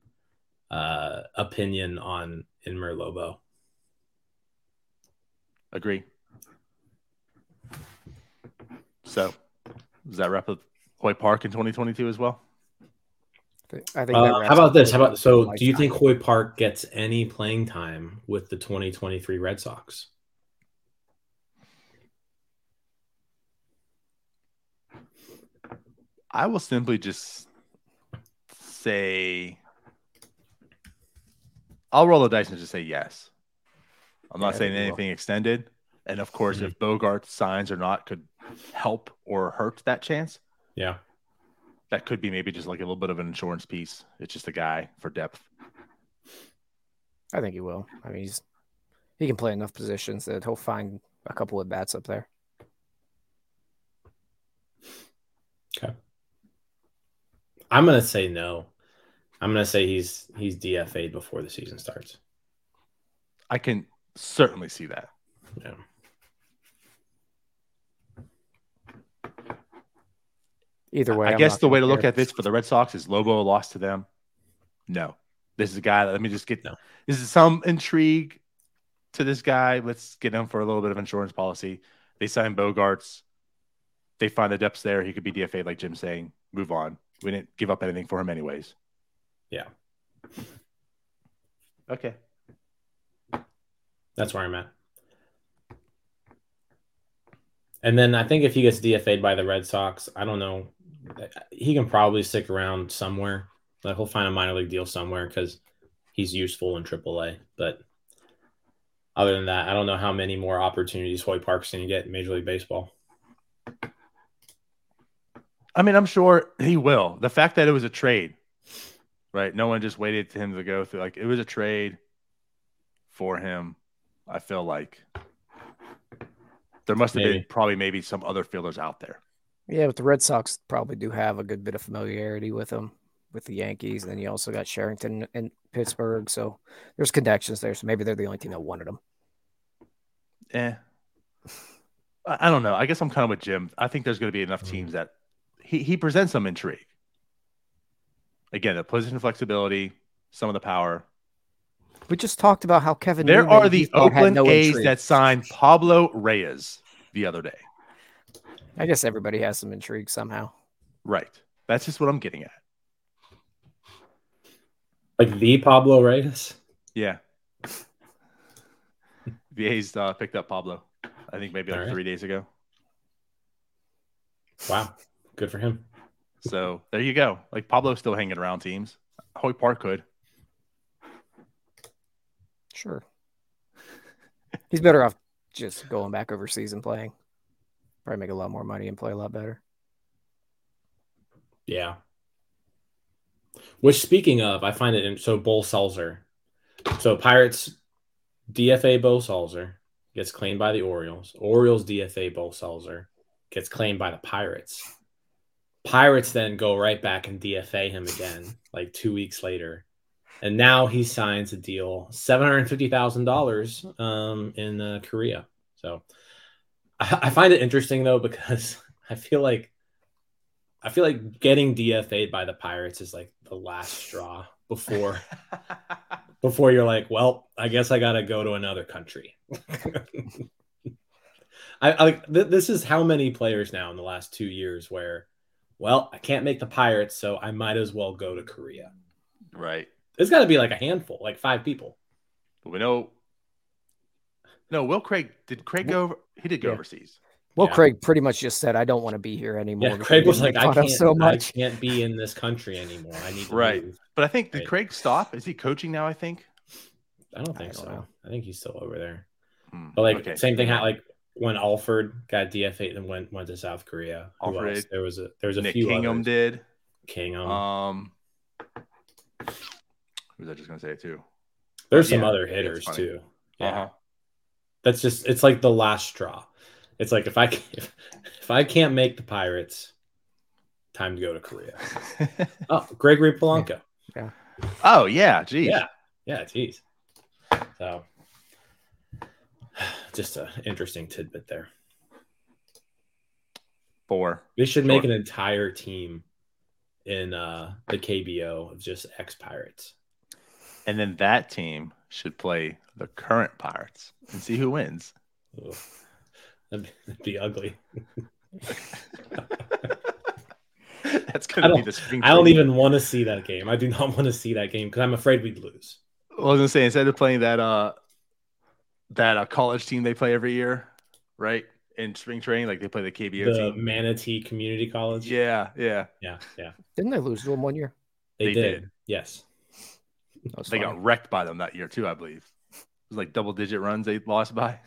[SPEAKER 3] uh, opinion on Inmer Lobo.
[SPEAKER 1] Agree. So, does that wrap up Hoy Park in 2022 as well?
[SPEAKER 3] I think. Uh, how about this? How about so? Do you think Hoy Park gets any playing time with the 2023 Red Sox?
[SPEAKER 1] I will simply just say I'll roll the dice and just say yes. I'm not yeah, saying anything will. extended. And of course, mm-hmm. if Bogaerts signs or not could help or hurt that chance.
[SPEAKER 3] Yeah.
[SPEAKER 1] That could be maybe just like a little bit of an insurance piece. It's just a guy for depth.
[SPEAKER 2] I think he will. I mean, he's he can play enough positions that he'll find a couple of bats up there.
[SPEAKER 3] Okay. I'm gonna say no. I'm gonna say he's he's DFA'd before the season starts.
[SPEAKER 1] I can certainly see that.
[SPEAKER 3] Yeah.
[SPEAKER 2] Either way,
[SPEAKER 1] I I'm guess the way to care. look at this for the Red Sox is Lobo lost to them. No, this is a guy. That, let me just get. No. This is some intrigue to this guy. Let's get him for a little bit of insurance policy. They sign Bogaerts. They find the depths there. He could be DFA, like Jim saying. Move on. We didn't give up anything for him, anyways.
[SPEAKER 3] Yeah.
[SPEAKER 1] Okay.
[SPEAKER 3] That's where I'm at. And then I think if he gets DFA'd by the Red Sox, I don't know. He can probably stick around somewhere. Like he'll find a minor league deal somewhere because he's useful in AAA. But other than that, I don't know how many more opportunities Hoy Park's going to get in Major League Baseball.
[SPEAKER 1] I mean, I'm sure he will. The fact that it was a trade, right? No one just waited for him to go through. Like it was a trade for him. I feel like there must have
[SPEAKER 3] Maybe.
[SPEAKER 1] been probably maybe some other fielders out there.
[SPEAKER 2] Yeah, but the Red Sox probably do have a good bit of familiarity with him, with the Yankees. And then you also got Cherington and Pittsburgh. So there's connections there. So maybe they're the only team that wanted him.
[SPEAKER 1] Eh. I I don't know. I guess I'm kind of with Jim. I think there's going to be enough
[SPEAKER 3] Mm.
[SPEAKER 1] teams that he, he presents some intrigue. Again, the position flexibility, some of the power.
[SPEAKER 2] We just talked about how Kevin.
[SPEAKER 1] There
[SPEAKER 2] Newman,
[SPEAKER 1] are the Oakland
[SPEAKER 2] no
[SPEAKER 1] A's
[SPEAKER 2] intrigue.
[SPEAKER 1] that signed Pablo Reyes the other day.
[SPEAKER 2] I guess everybody has some intrigue somehow.
[SPEAKER 1] Right. That's just what I'm getting at.
[SPEAKER 3] Like the Pablo Reyes.
[SPEAKER 1] Yeah. the A's uh, picked up Pablo. I think maybe like
[SPEAKER 3] All right.
[SPEAKER 1] three days ago.
[SPEAKER 3] Wow, good for him.
[SPEAKER 1] So there you go. Like Pablo's still hanging around teams. Hoy Park could.
[SPEAKER 2] Sure. *laughs* He's better off just going back overseas and playing. Probably make a lot more money and play a lot better.
[SPEAKER 3] Yeah. Which, speaking of, I find it in, so. Bull Salzer, So Pirates DFA Beau Sulser gets claimed by the Orioles. Orioles DFA Beau Sulser gets claimed by the Pirates. Pirates then go right back and DFA him again, like two weeks later. And now he signs a deal, seven hundred fifty thousand dollars, um, in uh, Korea. So I, I find it interesting though because *laughs* I feel like I feel like getting DFA'd by the Pirates is like the last straw before *laughs* before you're like, well, I guess I gotta go to another country. *laughs* I, I like th- this is how many players now in the last two years where, well, I can't make the Pirates, so I might as well go to Korea.
[SPEAKER 1] right.
[SPEAKER 3] It's got to be like a handful, like five people.
[SPEAKER 1] But we know. No, Will Craig did Craig go over? He did go
[SPEAKER 2] Yeah.
[SPEAKER 1] overseas.
[SPEAKER 2] Well,
[SPEAKER 3] Yeah.
[SPEAKER 2] Craig pretty much just said, "I don't want to be here anymore."
[SPEAKER 3] Yeah, Craig was like, I
[SPEAKER 2] fun of
[SPEAKER 3] can't,
[SPEAKER 2] so much.
[SPEAKER 3] I can't be in this country anymore. I need to
[SPEAKER 1] Right.
[SPEAKER 3] move."
[SPEAKER 1] But I think did
[SPEAKER 3] Right.
[SPEAKER 1] Craig stop? Is he coaching now? I think.
[SPEAKER 3] I don't think
[SPEAKER 2] I don't
[SPEAKER 3] so.
[SPEAKER 2] know.
[SPEAKER 3] I think he's still over there.
[SPEAKER 1] Hmm,
[SPEAKER 3] But like
[SPEAKER 1] okay.
[SPEAKER 3] same thing like when Alford got DFA'd and went went to South Korea. Who
[SPEAKER 1] Alfred.
[SPEAKER 3] There was a there was a
[SPEAKER 1] Nick
[SPEAKER 3] few
[SPEAKER 1] Kingham
[SPEAKER 3] others.
[SPEAKER 1] did.
[SPEAKER 3] Kingham.
[SPEAKER 1] Um, who was I just gonna say it too?
[SPEAKER 3] There's some
[SPEAKER 1] yeah,
[SPEAKER 3] other hitters too. Yeah.
[SPEAKER 1] Uh-huh.
[SPEAKER 3] That's just it's like the last straw. It's like if I can- if, if I can't make the Pirates, time to go to Korea. *laughs* Oh, Gregory Polanco. Yeah.
[SPEAKER 1] oh yeah, geez.
[SPEAKER 3] Yeah. Yeah, geez. So just an interesting tidbit there.
[SPEAKER 1] Four.
[SPEAKER 3] They should make
[SPEAKER 1] Sure.
[SPEAKER 3] an entire team in uh the KBO of just ex Pirates.
[SPEAKER 1] And then that team should play the current Pirates and see who wins.
[SPEAKER 3] That'd, be- that'd be ugly. *laughs*
[SPEAKER 1] That's gonna be the spring.
[SPEAKER 3] I don't even want to see that game. I do not want to see that game because I'm afraid we'd lose.
[SPEAKER 1] I was gonna say instead of playing that uh that uh, college team they play every year, right? In spring training, like they play the KBO
[SPEAKER 3] The
[SPEAKER 1] team.
[SPEAKER 3] Manatee Community College.
[SPEAKER 1] Yeah, yeah.
[SPEAKER 3] yeah, yeah.
[SPEAKER 2] Didn't they lose to them one year?
[SPEAKER 3] They,
[SPEAKER 1] They
[SPEAKER 3] did.
[SPEAKER 1] did.
[SPEAKER 3] Yes.
[SPEAKER 1] They
[SPEAKER 2] funny.
[SPEAKER 1] got wrecked by them that year too, I believe. It was like double digit runs they lost by.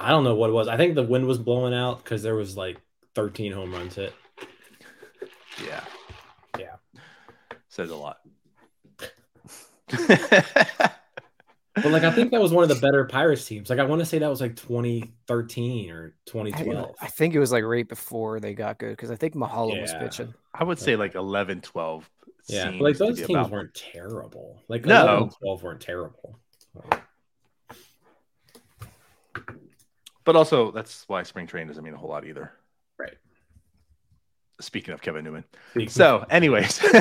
[SPEAKER 3] I don't know what it was. I think the wind was blowing out because there was like 13 home runs hit.
[SPEAKER 1] Yeah.
[SPEAKER 3] Yeah.
[SPEAKER 1] Says a lot. *laughs*
[SPEAKER 3] But like I think that was one of the better Pirates teams. Like I want to say that was like 2013 or
[SPEAKER 2] I,
[SPEAKER 3] 2012.
[SPEAKER 2] I think it was like right before they got good because I think Mahalo was pitching.
[SPEAKER 1] I would say like 11, 12.
[SPEAKER 3] Yeah, but like those teams
[SPEAKER 1] about-
[SPEAKER 3] weren't terrible. Like
[SPEAKER 1] No.
[SPEAKER 3] 11 12 weren't terrible.
[SPEAKER 1] But also, that's why spring training doesn't mean a whole lot either.
[SPEAKER 3] Right.
[SPEAKER 1] Speaking of Kevin Newman.
[SPEAKER 3] Speaking-
[SPEAKER 1] So, anyways. *laughs*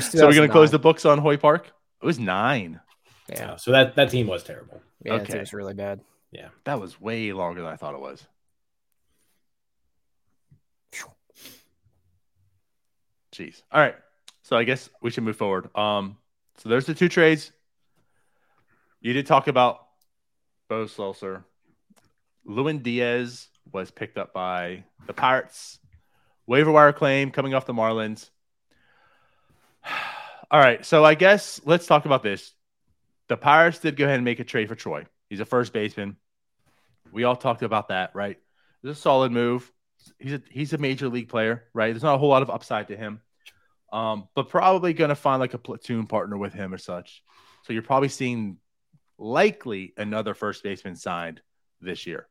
[SPEAKER 1] So we're going to close the books on Hoy Park? It was nine.
[SPEAKER 2] Yeah,
[SPEAKER 3] Yeah, so that that team was terrible.
[SPEAKER 2] yeah, that
[SPEAKER 1] Okay.
[SPEAKER 2] team was really bad. Yeah.
[SPEAKER 1] That was way longer than I thought it was. Jeez. All right. So I guess we should move forward. Um, so there's the two trades. You did talk about Beau Sulser. Lewin Diaz was picked up by the Pirates. Waiver wire claim coming off the Marlins. *sighs* All right. So I guess let's talk about this. The Pirates did go ahead and make a trade for Choi. He's a first baseman. We all talked about that, right? It's a solid move. He's a he's a major league player, right? There's not a whole lot of upside to him, um, but probably going to find like a platoon partner with him or such. So you're probably seeing likely another first baseman signed this year.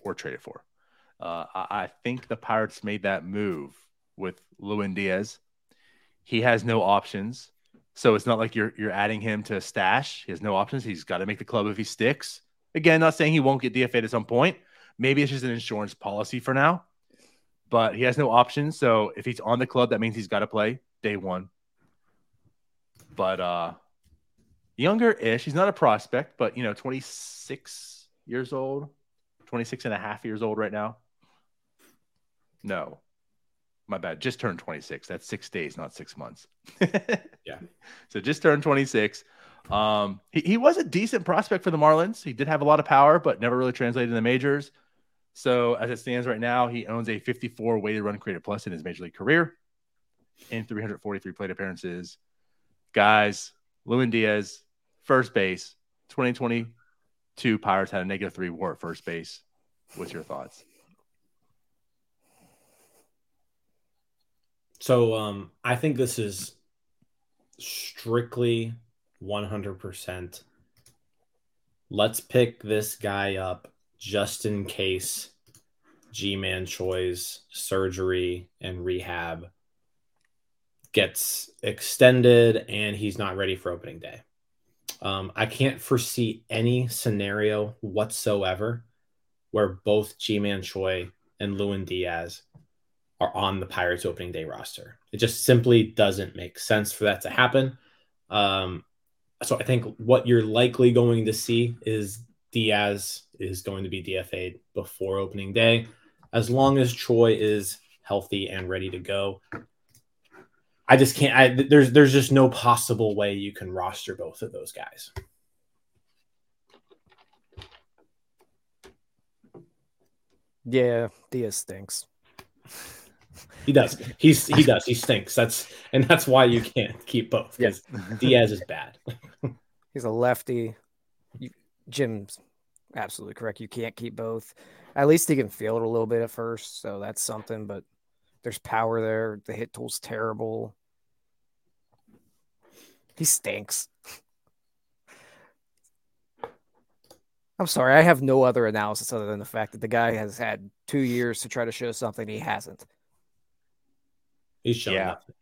[SPEAKER 1] or traded for. Uh, I, I think the Pirates made that move with Lewin Diaz. He has no options. So it's not like you're you're adding him to a stash. He has no options. He's got to make the club if he sticks. Again, not saying he won't get DFA'd at some point. Maybe it's just an insurance policy for now. But he has no options. So if he's on the club, that means he's got to play day one. But uh younger ish. He's not a prospect, but you know, 26 years old, 26 and a half years old right now. No, my bad. Just turned 26. That's six days, not six months. *laughs*
[SPEAKER 3] yeah.
[SPEAKER 1] So just turned 26. Um, he, he was a decent prospect for the Marlins. He did have a lot of power, but never really translated in the majors. So as it stands right now, he owns a 54 weighted run created plus in his major league career in 343 plate appearances. Guys, Lewin Diaz, first base, 2022 Pirates had a negative three war at first base. What's your thoughts?
[SPEAKER 3] So um, I think this is strictly 100%. Let's pick this guy up just in case Ji-Man Choi's surgery and rehab gets extended and he's not ready for opening day. Um, I can't foresee any scenario whatsoever where both Ji-Man Choi and Lewin Diaz are on the Pirates opening day roster. It just simply doesn't make sense for that to happen. Um, so I think what you're likely going to see is Diaz is going to be DFA'd before opening day, as long as Choi is healthy and ready to go. I just can't. I, there's there's just no possible way you can roster both of those guys.
[SPEAKER 2] Yeah, Diaz stinks. *laughs*
[SPEAKER 3] He does. He's he does. He stinks. That's and that's why you can't keep both because Diaz is bad. *laughs*
[SPEAKER 2] He's a lefty. You, Jim's absolutely correct. You can't keep both. At least he can feel it a little bit at first, so that's something. But there's power there. The hit tool's terrible. He stinks. I'm sorry, I have no other analysis other than the fact that the guy has had two years to try to show something he hasn't.
[SPEAKER 3] He's showing yeah. Nothing.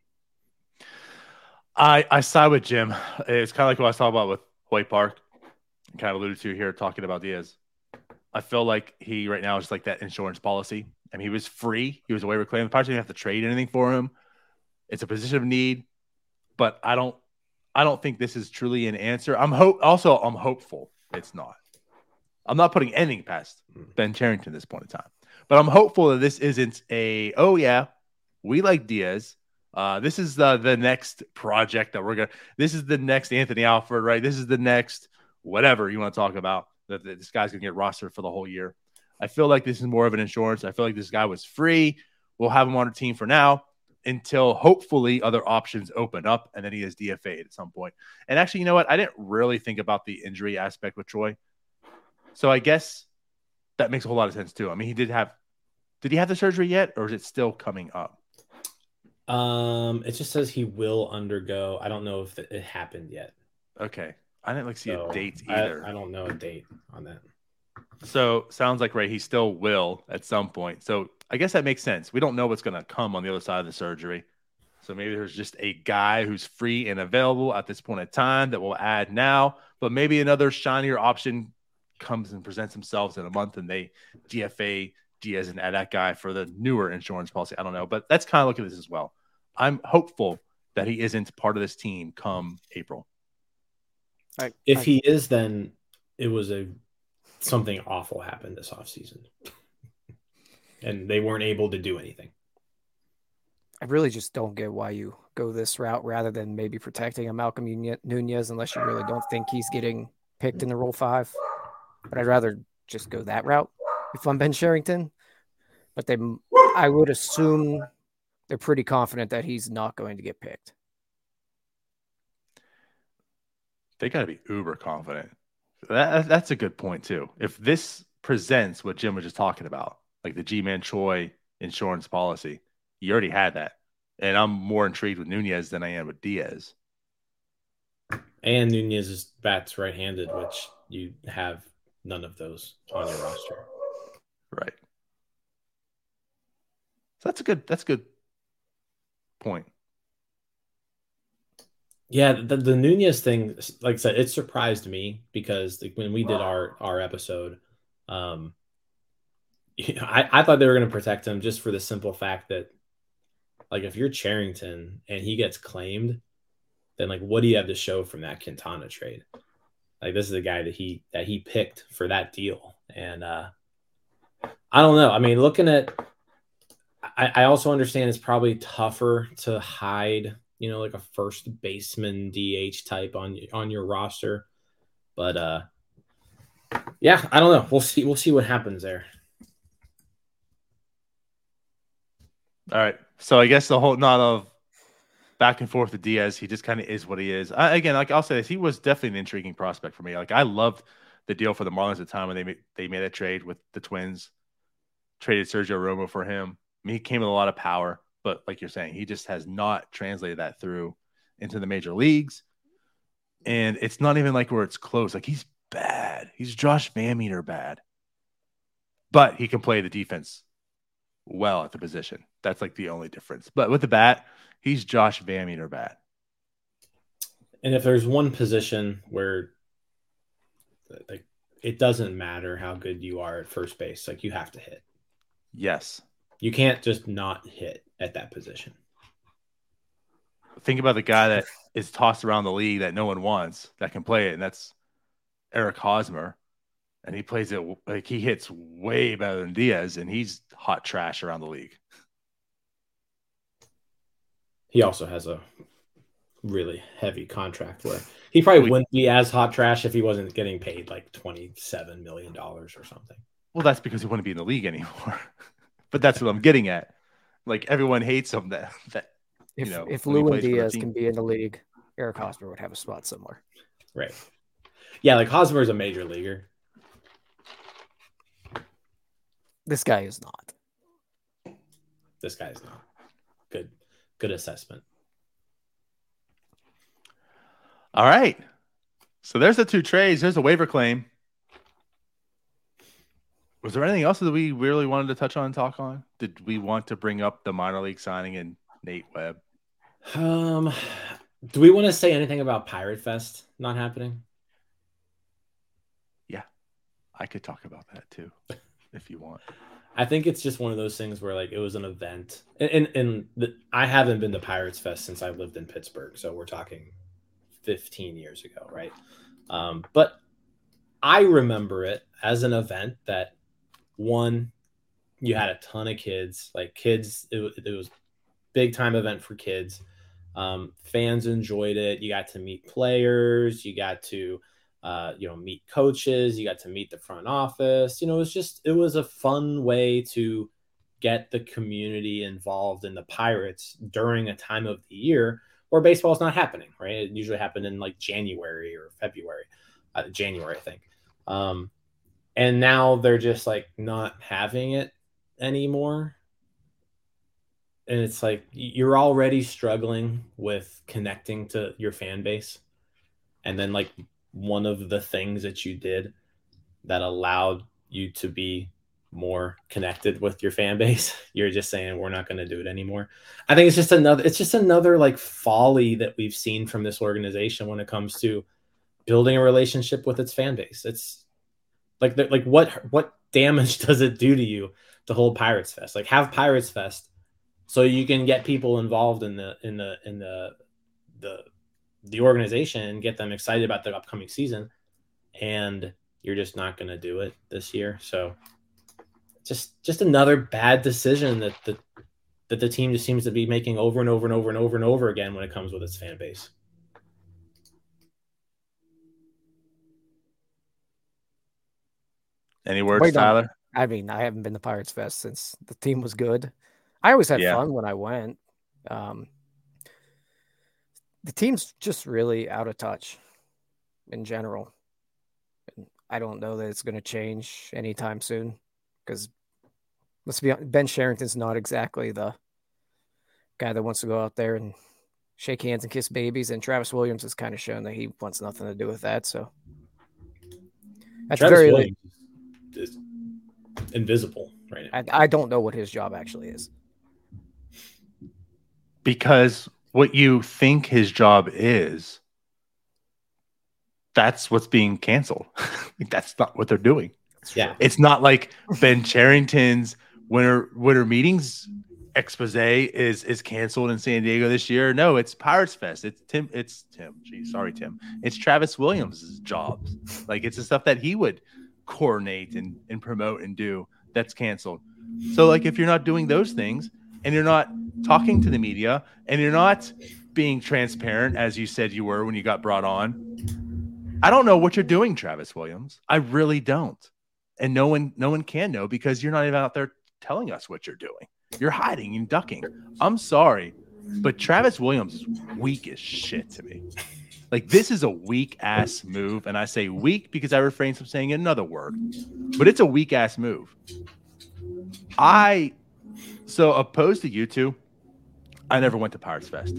[SPEAKER 1] I I side with Jim. It's kind of like what I was talking about with Hoy Park. Kind of alluded to here, talking about Diaz. I feel like he right now is like that insurance policy. I mean, he was free. He was away reclaimed. The Pirates didn't have to trade anything for him. It's a position of need, but I don't I don't think this is truly an answer. I'm hope also I'm hopeful it's not. I'm not putting anything past hmm. Ben Cherington at this point in time, but I'm hopeful that this isn't a oh yeah, we like Diaz. Uh, this is the the next project that we're gonna. This is the next Anthony Alford, right? This is the next whatever you want to talk about that, that this guy's gonna get rostered for the whole year. I feel like this is more of an insurance. I feel like this guy was free. We'll have him on our team for now until hopefully other options open up and then he is DFA'd at some point. And actually, you know what? I didn't really think about the injury aspect with Choi. So I guess that makes a whole lot of sense too. I mean, he did have did he have the surgery yet or is it still coming up?
[SPEAKER 3] Um, it just says he will undergo. I don't know if it happened yet.
[SPEAKER 1] Okay. I didn't like see so a date either.
[SPEAKER 3] I, I don't know a date on that.
[SPEAKER 1] So sounds like right, he still will at some point. So I guess that makes sense. We don't know what's going to come on the other side of the surgery. So maybe there's just a guy who's free and available at this point in time that will add now, but maybe another shinier option comes and presents themselves in a month and they DFA Diaz and add that guy for the newer insurance policy. I don't know, but that's kind of looking at this as well. I'm hopeful that he isn't part of this team come April.
[SPEAKER 3] I, if I, he is, then it was a something awful happened this offseason *laughs* and they weren't able to do anything.
[SPEAKER 2] I really just don't get why you go this route rather than maybe protecting a Malcolm Nunez unless you really don't think he's getting picked in the Rule 5. But I'd rather just go that route if I'm Ben Cherington. But they, I would assume they're pretty confident that he's not going to get picked.
[SPEAKER 1] They got to be uber confident. That, that's a good point, too. If this presents what Jim was just talking about, like the Ji-Man Choi insurance policy. You already had that. And I'm more intrigued with Nunez than I am with Diaz.
[SPEAKER 3] And Nunez's bats right handed, which you have none of those on your roster.
[SPEAKER 1] Right. So that's a good. That's a good point.
[SPEAKER 3] Yeah, the, the Nunez thing, like I said, it surprised me because like, when we did our our episode, um, I, I thought they were going to protect him just for the simple fact that, like, if you're Cherington and he gets claimed, then like, what do you have to show from that Quintana trade? Like, this is a guy that he that he picked for that deal, and uh, I don't know. I mean, looking at, I, I also understand it's probably tougher to hide, you know, like a first baseman DH type on on your roster, but uh, yeah, I don't know. We'll see. We'll see what happens there.
[SPEAKER 1] All right. So I guess the whole not of back and forth with Diaz, he just kind of is what he is. I, again, like I'll say this, he was definitely an intriguing prospect for me. Like I loved the deal for the Marlins at the time when they made they made a trade with the Twins, traded Sergio Romo for him. He came with a lot of power, but like you're saying, he just has not translated that through into the major leagues. And it's not even like where it's close. Like he's bad. He's Josh VanMeter bad. But he can play the defense well at the position. That's like the only difference. But with the bat, he's Josh VanMeter bat.
[SPEAKER 3] And if there's one position where like it doesn't matter how good you are at first base, like you have to hit.
[SPEAKER 1] Yes.
[SPEAKER 3] You can't just not hit at that position.
[SPEAKER 1] Think about the guy that is tossed around the league that no one wants that can play it, and that's Eric Hosmer. And he plays it like he hits way better than Diaz, and he's hot trash around the league.
[SPEAKER 3] He also has a really heavy contract where he probably wouldn't be as hot trash if he wasn't getting paid like $27 million or something.
[SPEAKER 1] Well, that's because he wouldn't be in the league anymore. *laughs* but that's what I'm getting at. Like everyone hates him that that
[SPEAKER 2] If
[SPEAKER 1] you know
[SPEAKER 2] if
[SPEAKER 1] when he
[SPEAKER 2] Lou and
[SPEAKER 1] plays for the
[SPEAKER 2] Diaz can be in the league, Eric Hosmer would have a spot somewhere.
[SPEAKER 3] Right. Yeah, like Hosmer is a major leaguer.
[SPEAKER 2] This guy is not.
[SPEAKER 3] This guy's not. Good good assessment.
[SPEAKER 1] All right. So there's the two trades. There's a waiver claim. Was there anything else that we really wanted to touch on and talk on? Did we want to bring up the minor league signing and Nate Webb?
[SPEAKER 3] Um do we want to say anything about Pirate Fest not happening?
[SPEAKER 1] Yeah, I could talk about that too, if you want.
[SPEAKER 3] I think it's just one of those things where like it was an event, and and, and the, I haven't been to Pirates Fest since I lived in Pittsburgh, so we're talking 15 years ago, right? Um, but I remember it as an event that one, you had a ton of kids, like kids. It, it was big time event for kids. Um, fans enjoyed it. You got to meet players. You got to uh, you know, meet coaches, you got to meet the front office. You know, it was just it was a fun way to get the community involved in the Pirates during a time of the year where baseball is not happening, right? It usually happened in like January or February, uh, January, I think. Um, and now they're just like not having it anymore. And it's like you're already struggling with connecting to your fan base. And then like one of the things that you did that allowed you to be more connected with your fan base *laughs* you're just saying we're not going to do it anymore i think it's just another it's just another like folly that we've seen from this organization when it comes to building a relationship with its fan base it's like like what what damage *laughs* does it do to you to hold pirates fest? Like have pirates fest so you can get people involved in the in the in the the the organization and get them excited about the upcoming season. And you're just not going to do it this year. So just just another bad decision that the that the team just seems to be making over and over and over and over and over again when it comes with its fan base
[SPEAKER 1] Any words,
[SPEAKER 2] Wait.
[SPEAKER 1] Tyler?
[SPEAKER 2] I mean, I haven't been to Pirates Fest since the team was good. I always had
[SPEAKER 1] Yeah.
[SPEAKER 2] fun when I went. Um, the team's just really out of touch in general. And I don't know that it's going to change anytime soon because let's be honest, Ben Cherington's not exactly the guy that wants to go out there and shake hands and kiss babies. And Travis Williams has kind of shown that he wants nothing to do with that. So, at the very
[SPEAKER 3] Williams is invisible right now.
[SPEAKER 2] I, I don't know what his job actually is.
[SPEAKER 1] because what you think his job is that's what's being canceled. *laughs* Like that's not what they're doing.
[SPEAKER 3] Yeah.
[SPEAKER 1] it's not like ben cherington's winter winter meetings expose is is canceled in san diego this year. No it's pirates fest. It's tim it's tim. Geez sorry tim. It's travis williams' jobs. Like it's the stuff that he would coordinate and, and promote and do that's canceled. So like if you're not doing those things and you're not talking to the media and you're not being transparent as you said you were when you got brought on i don't know what you're doing travis williams. I really don't. And no one no one can know because you're not even out there telling us what you're doing. You're hiding and ducking. I'm sorry but travis williams is weak as shit to me like this is a weak ass move and i say weak because i refrain from saying another word but it's a weak ass move. I so opposed to you two i never went to pirates fest.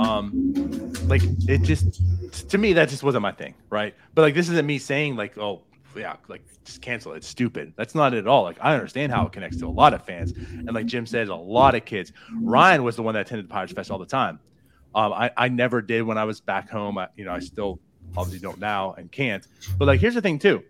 [SPEAKER 1] Um like it just to me that just wasn't my thing right? But like this isn't me saying like oh yeah like just cancel it. it's stupid. That's not it at all. Like i understand how it connects to a lot of fans. And like jim says a lot of kids. Ryan was the one that attended the pirates fest all the time um i, I never did when i was back home. I, you know i still obviously don't now and can't. But like here's the thing too.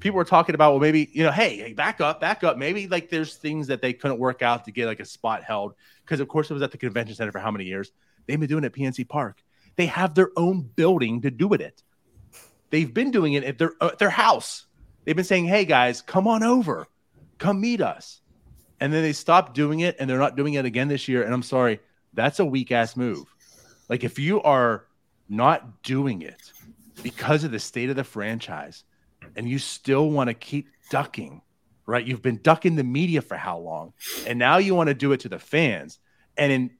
[SPEAKER 1] People were talking about well maybe you know hey, hey back up back up. Maybe like there's things that they couldn't work out to get like a spot held. Because of course it was at the convention center for how many years? They've been doing it at pnc park. They have their own building to do it. At they've been doing it at their uh, their house. They've been saying hey guys come on over. Come meet us. And then they stopped doing it and they're not doing it again this year. And i'm sorry that's a weak ass move like if you are not doing it because of the state of the franchise and you still want to keep ducking, right? You've been ducking the media for how long? And now you want to do it to the fans. And in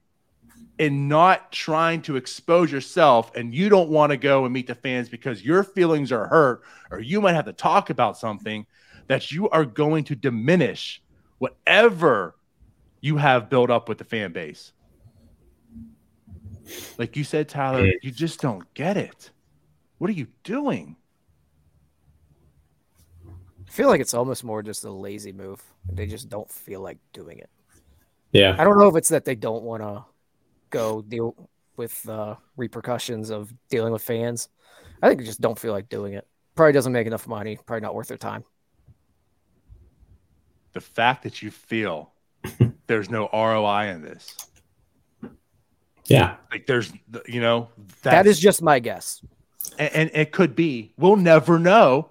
[SPEAKER 1] in not trying to expose yourself and you don't want to go and meet the fans because your feelings are hurt or you might have to talk about something that you are going to diminish whatever you have built up with the fan base. Like you said, Tyler, you just don't get it. What are you doing?
[SPEAKER 2] I feel like it's almost more just a lazy move. They just don't feel like doing it.
[SPEAKER 3] Yeah.
[SPEAKER 2] I don't know if it's that they don't want to go deal with uh, repercussions of dealing with fans. I think they just don't feel like doing it. Probably doesn't make enough money. Probably not worth their time.
[SPEAKER 1] The fact that you feel *laughs* there's no ROI in this,
[SPEAKER 3] Yeah.
[SPEAKER 1] like there's, you know,
[SPEAKER 2] That is just my guess.
[SPEAKER 1] and, and it could be. We'll never know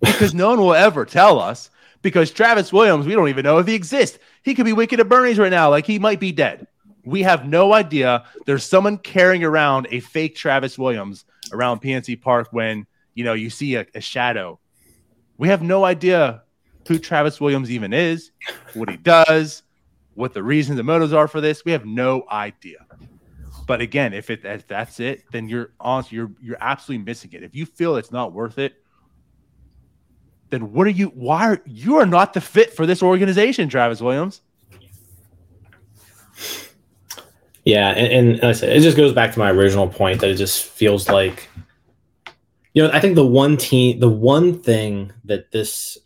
[SPEAKER 1] because no one will ever tell us. Because Travis Williams, we don't even know if he exists. He could be Weekend at Bernie's right now, like he might be dead. We have no idea. There's someone carrying around a fake Travis Williams around PNC Park when you know you see a, a shadow. We have no idea who Travis Williams even is, what he does, what the reasons and motives are for this. We have no idea. But again, if it if that's it, then you're honestly you're you're absolutely missing it. If you feel it's not worth it, then what are you? Why are you are not the fit for this organization, Travis Williams?
[SPEAKER 3] Yeah, and, and like I said, it just goes back to my original point that it just feels like, you know, I think the one team, the one thing that this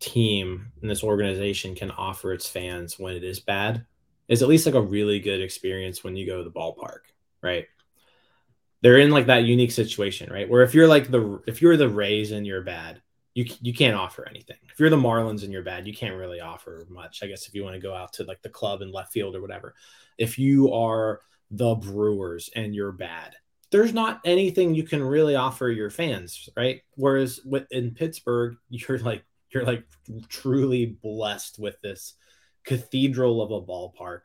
[SPEAKER 3] team and this organization can offer its fans when it is bad is at least like a really good experience when you go to the ballpark, right? They're in like that unique situation, right? Where if you're like the if you're the Rays and you're bad, you you can't offer anything. If you're the Marlins and you're bad, you can't really offer much. I guess if you want to go out to like the club in left field or whatever. If you are the Brewers and you're bad, there's not anything you can really offer your fans, right? Whereas with, in Pittsburgh, *laughs* you're like you're like truly blessed with this cathedral of a ballpark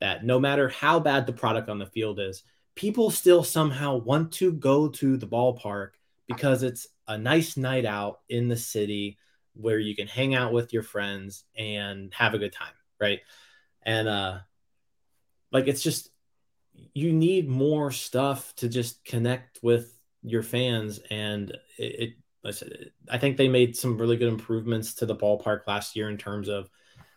[SPEAKER 3] that no matter how bad the product on the field is, people still somehow want to go to the ballpark because it's a nice night out in the city where you can hang out with your friends and have a good time, right? And uh like it's just you need more stuff to just connect with your fans and it, it I I think they made some really good improvements to the ballpark last year in terms of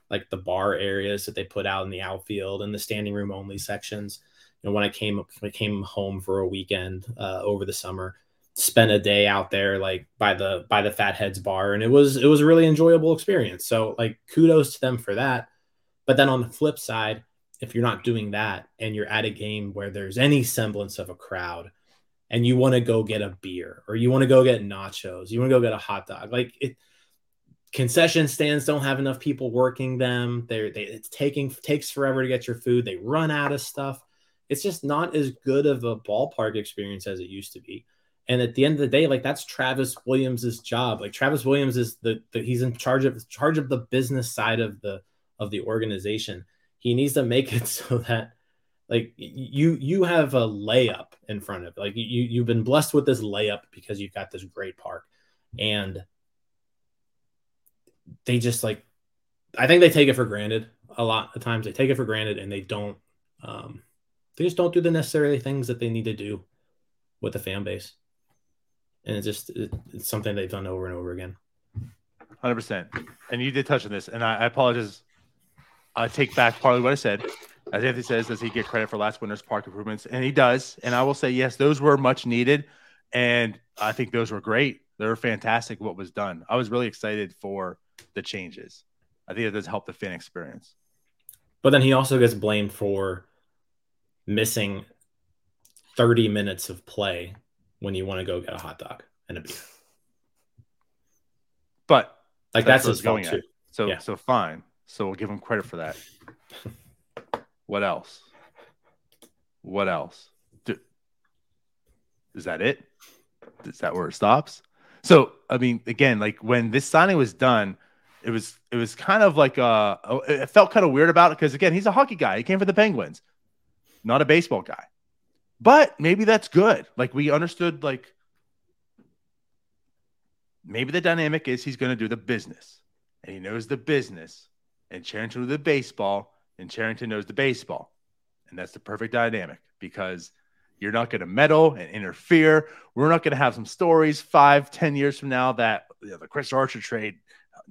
[SPEAKER 3] like the bar areas that they put out in the outfield and the standing room only sections. You know, when I came when I came home for a weekend uh, over the summer, spent a day out there like by the by the Fatheads bar, and it was it was a really enjoyable experience. So like kudos to them for that. But then on the flip side, if you're not doing that and you're at a game where there's any semblance of a crowd and you want to go get a beer or you want to go get nachos, you want to go get a hot dog, like it concession stands don't have enough people working them. They're they it's taking takes forever to get your food. They run out of stuff. It's just not as good of a ballpark experience as it used to be. And at the end of the day, like that's Travis Williams's job. Like Travis Williams is the, the he's in charge of charge of the business side of the of the organization. He needs to make it *laughs* so that like you you have a layup in front of like you you've been blessed with this layup because you've got this great park and they just like i think they take it for granted a lot of times they take it for granted and they don't um they just don't do the necessary things that they need to do with the fan base and it's just it, it's something they've done over and over again.
[SPEAKER 1] Hundred percent. And you did touch on this, and I, I apologize. I take back partly what I said. As Anthony says, does he get credit for last winter's park improvements? And he does. And I will say, yes, those were much needed, and I think those were great. They were fantastic. What was done, I was really excited for the changes. I think it does help the fan experience.
[SPEAKER 3] But then he also gets blamed for missing 30 minutes of play when you want to go get a hot dog and a beer.
[SPEAKER 1] But
[SPEAKER 3] like that's, that's his going too. At.
[SPEAKER 1] So yeah. so fine. So we'll give him credit for that. *laughs* what else? What else? Is that it? Is that where it stops? So I mean, again, like when this signing was done, it was it was kind of like uh it felt kind of weird about it because again, he's a hockey guy. He came for the Penguins, not a baseball guy. But maybe that's good. Like we understood, like maybe the dynamic is he's going to do the business and he knows the business and Cherington knows the baseball and Cherington knows the baseball. And that's the perfect dynamic because you're not going to meddle and interfere. We're not going to have some stories five, ten years from now that you know, the Chris Archer trade,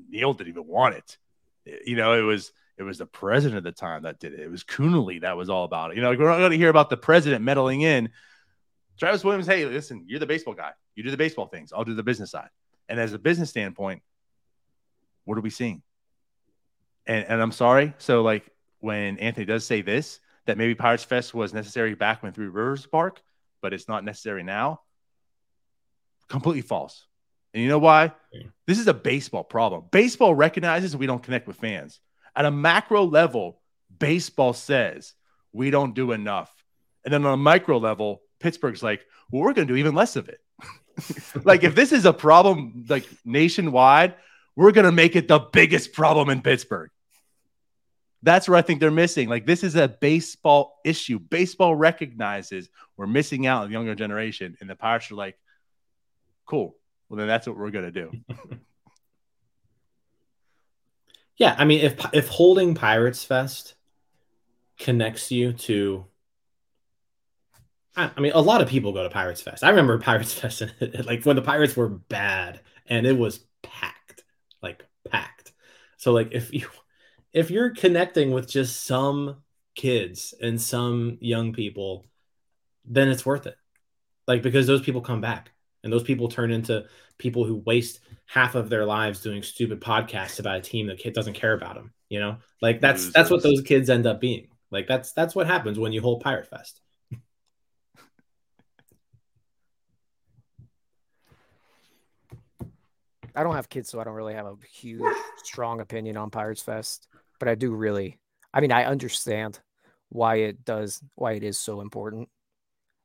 [SPEAKER 1] Neil didn't even want it. You know, it was it was the president at the time that did it. It was Coonelly that was all about it. You know, we're not going to hear about the president meddling in. Travis Williams, hey, listen, you're the baseball guy. You do the baseball things. I'll do the business side. And as a business standpoint, what are we seeing? And and I'm sorry. So like when Anthony does say this, that maybe Pirates Fest was necessary back when Three Rivers Park, but it's not necessary now. Completely false. And you know why? This is a baseball problem. Baseball recognizes we don't connect with fans. At a macro level, baseball says we don't do enough. And then on a micro level, Pittsburgh's like, well, we're going to do even less of it. *laughs* like if this is a problem like nationwide, we're going to make it the biggest problem in Pittsburgh. That's where I think they're missing. Like this is a baseball issue. Baseball recognizes we're missing out on the younger generation, and the Pirates are like, "Cool, well then that's what we're gonna do." *laughs*
[SPEAKER 3] Yeah, I mean, if if holding Pirates Fest connects you to, I, I mean, a lot of people go to Pirates Fest. I remember *laughs* Pirates Fest, *laughs* like when the Pirates were bad and it was packed, like packed. So, like, if you if you're connecting with just some kids and some young people, then it's worth it. Like because those people come back and those people turn into people who waste half of their lives doing stupid podcasts about a team that doesn't care about them. You know, like that's that's what those kids end up being. Like that's that's what happens when you hold Pirate Fest.
[SPEAKER 2] I don't have kids, so I don't really have a huge, strong opinion on Pirates Fest. But I do really, I mean, I understand why it does, why it is so important.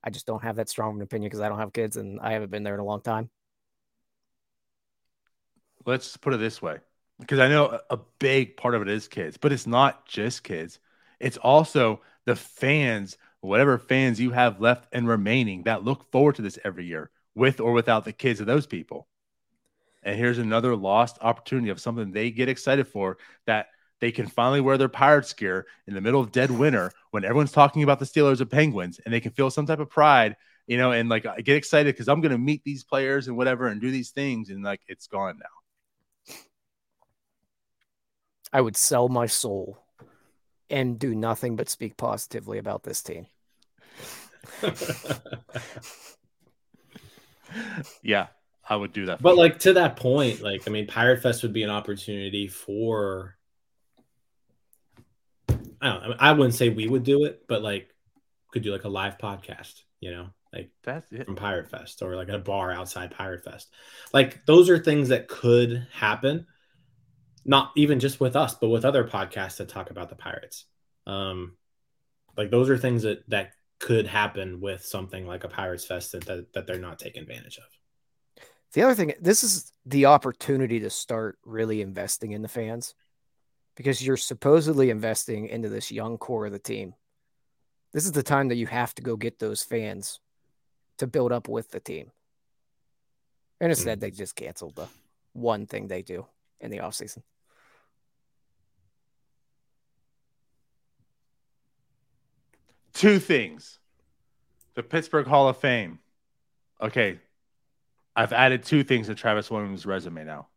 [SPEAKER 2] I just don't have that strong of an opinion because I don't have kids and I haven't been there in a long time
[SPEAKER 1] let's put it this way because I know a big part of it is kids, but it's not just kids. It's also the fans, whatever fans you have left and remaining that look forward to this every year with or without the kids of those people. And here's another lost opportunity of something they get excited for that they can finally wear their Pirates gear in the middle of dead winter when everyone's talking about the Steelers or Penguins and they can feel some type of pride, you know, and like I get excited because I'm going to meet these players and whatever and do these things. And like it's gone now.
[SPEAKER 2] I would sell my soul and do nothing but speak positively about this team. *laughs*
[SPEAKER 1] Yeah, I would do that.
[SPEAKER 3] But like to that point, like I mean, Pirate Fest would be an opportunity for. I don't. know, I wouldn't say we would do it, but like, could do like a live podcast. You know, like
[SPEAKER 1] that's it.
[SPEAKER 3] from Pirate Fest or like a bar outside Pirate Fest. Like those are things that could happen. Not even just with us, but with other podcasts that talk about the Pirates. Um, like those are things that that could happen with something like a Pirates Fest that, that, that they're not taking advantage of.
[SPEAKER 2] The other thing, this is the opportunity to start really investing in the fans because you're supposedly investing into this young core of the team. This is the time that you have to go get those fans to build up with the team. And instead, mm. they just canceled the one thing they do in the offseason.
[SPEAKER 1] Two things. The Pittsburgh Hall of Fame. Okay. I've added two things to Travis Williams' resume now.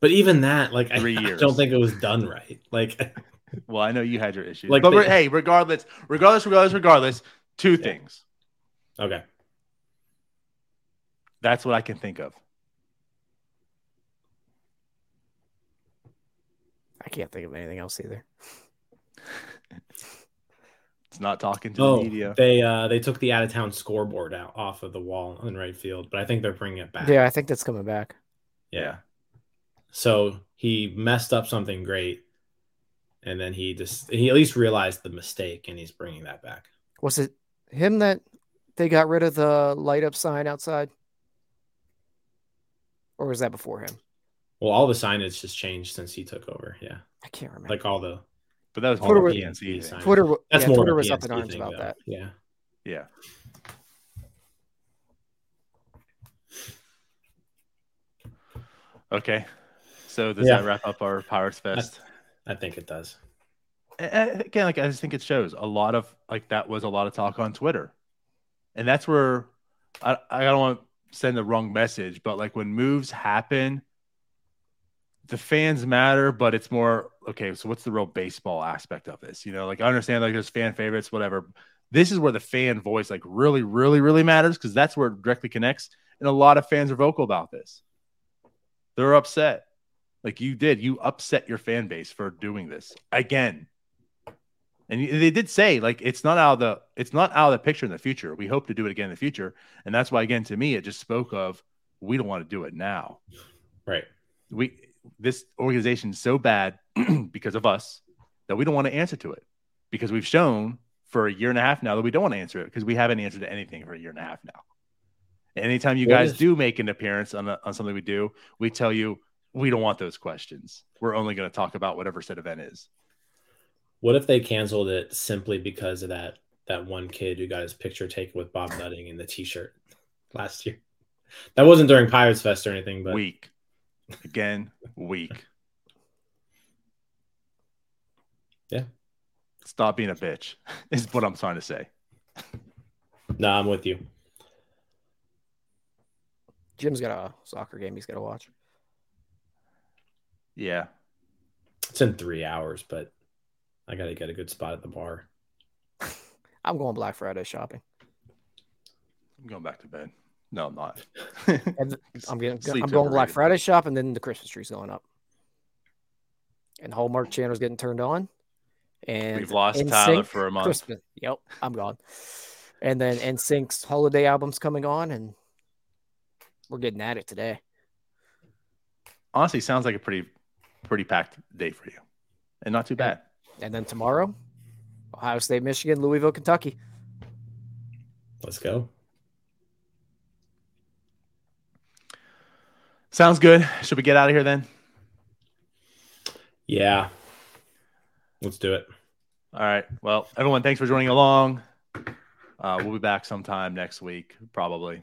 [SPEAKER 3] But even that, like, I,
[SPEAKER 1] Three
[SPEAKER 3] I
[SPEAKER 1] years.
[SPEAKER 3] don't think it was done right. Like, *laughs*
[SPEAKER 1] Well, I know you had your issues.
[SPEAKER 3] Like
[SPEAKER 1] but
[SPEAKER 3] they-
[SPEAKER 1] re- hey, regardless, regardless, regardless, regardless, two
[SPEAKER 3] Yeah.
[SPEAKER 1] things.
[SPEAKER 3] okay.
[SPEAKER 1] That's what I can think of.
[SPEAKER 2] I can't think of anything else either. *laughs*
[SPEAKER 1] It's not talking to
[SPEAKER 3] Oh,
[SPEAKER 1] the media.
[SPEAKER 3] they uh they took the out of town scoreboard out off of the wall in right field, but I think they're bringing it back.
[SPEAKER 2] Yeah, I think that's coming back.
[SPEAKER 3] Yeah. So he messed up something great, and then he just he at least realized the mistake, and he's bringing that back.
[SPEAKER 2] Was it him that they got rid of the light up sign outside? Or was that before him?
[SPEAKER 3] Well, all the signage just changed since he took over. Yeah,
[SPEAKER 2] I can't remember.
[SPEAKER 3] like all the
[SPEAKER 1] But that was
[SPEAKER 2] Twitter was-
[SPEAKER 1] PNC
[SPEAKER 2] Twitter,
[SPEAKER 3] That's
[SPEAKER 2] yeah,
[SPEAKER 3] more
[SPEAKER 2] Twitter
[SPEAKER 3] of a
[SPEAKER 2] was up in arms
[SPEAKER 3] thing,
[SPEAKER 2] about
[SPEAKER 3] though.
[SPEAKER 2] that.
[SPEAKER 3] Yeah.
[SPEAKER 1] Yeah. Okay. So does
[SPEAKER 3] Yeah.
[SPEAKER 1] that wrap up our Pirates Fest?
[SPEAKER 3] I think it does.
[SPEAKER 1] A- a- again, like I just think it shows a lot of like that was a lot of talk on Twitter, and that's where I I don't want to send the wrong message, but like when moves happen, the fans matter, but it's more okay. So what's the real baseball aspect of this? You know, like I understand like there's fan favorites, whatever. This is where the fan voice like really, really, really matters because that's where it directly connects, and a lot of fans are vocal about this. They're upset. Like you did, you upset your fan base for doing this again. And they did say like it's not out of the it's not out of the picture in the future. We hope to do it again in the future, and that's why again to me it just spoke of we don't want to do it now.
[SPEAKER 3] Right.
[SPEAKER 1] We this organization is so bad *clears throat* because of us that we don't want to answer to it because we've shown for a year and a half now that we don't want to answer it because we haven't answered to anything for a year and a half now. Anytime you guys do make an appearance on, a, on something we do, we tell you we don't want those questions. We're only going to talk about whatever said event is.
[SPEAKER 3] What if they canceled it simply because of that that one kid who got his picture taken with Bob Nutting in the T-shirt last year? That wasn't during Pirates Fest or anything, but
[SPEAKER 1] weak. Again, weak.
[SPEAKER 3] Yeah.
[SPEAKER 1] Stop being a bitch is what I'm trying to say.
[SPEAKER 3] no, I'm with you.
[SPEAKER 2] Jim's got a soccer game he's got to watch.
[SPEAKER 1] Yeah.
[SPEAKER 3] It's in three hours, but I got to get a good spot at the bar. *laughs*
[SPEAKER 2] I'm going Black Friday shopping.
[SPEAKER 1] I'm going back to bed. No, I'm not. *laughs* *laughs*
[SPEAKER 2] I'm getting
[SPEAKER 1] Sleep's
[SPEAKER 2] I'm going Black. Friday shop and then the Christmas tree's going up. And Hallmark channel's getting turned on. And
[SPEAKER 1] We've lost
[SPEAKER 2] NSYNC
[SPEAKER 1] Tyler for a month.
[SPEAKER 2] Christmas. Yep, I'm gone. And then NSYNC's holiday album's coming on and we're getting at it today.
[SPEAKER 1] Honestly, sounds like a pretty, pretty packed day for you, and not too bad.
[SPEAKER 2] And then tomorrow, Ohio State, Michigan, Louisville, Kentucky.
[SPEAKER 3] Let's go.
[SPEAKER 1] Sounds good. Should we get out of here then?
[SPEAKER 3] Yeah. Let's do it.
[SPEAKER 1] All right. Well, everyone, thanks for joining along. Uh, we'll be back sometime next week, probably.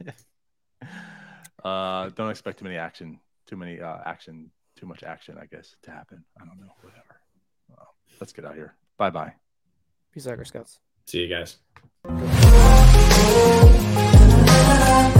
[SPEAKER 1] *laughs* uh, don't expect too many action, too many uh, action, too much action, I guess, to happen. I don't know. Whatever. Uh, let's get out of here. Bye bye.
[SPEAKER 2] Peace out, Scouts.
[SPEAKER 3] See you guys.
[SPEAKER 4] Thank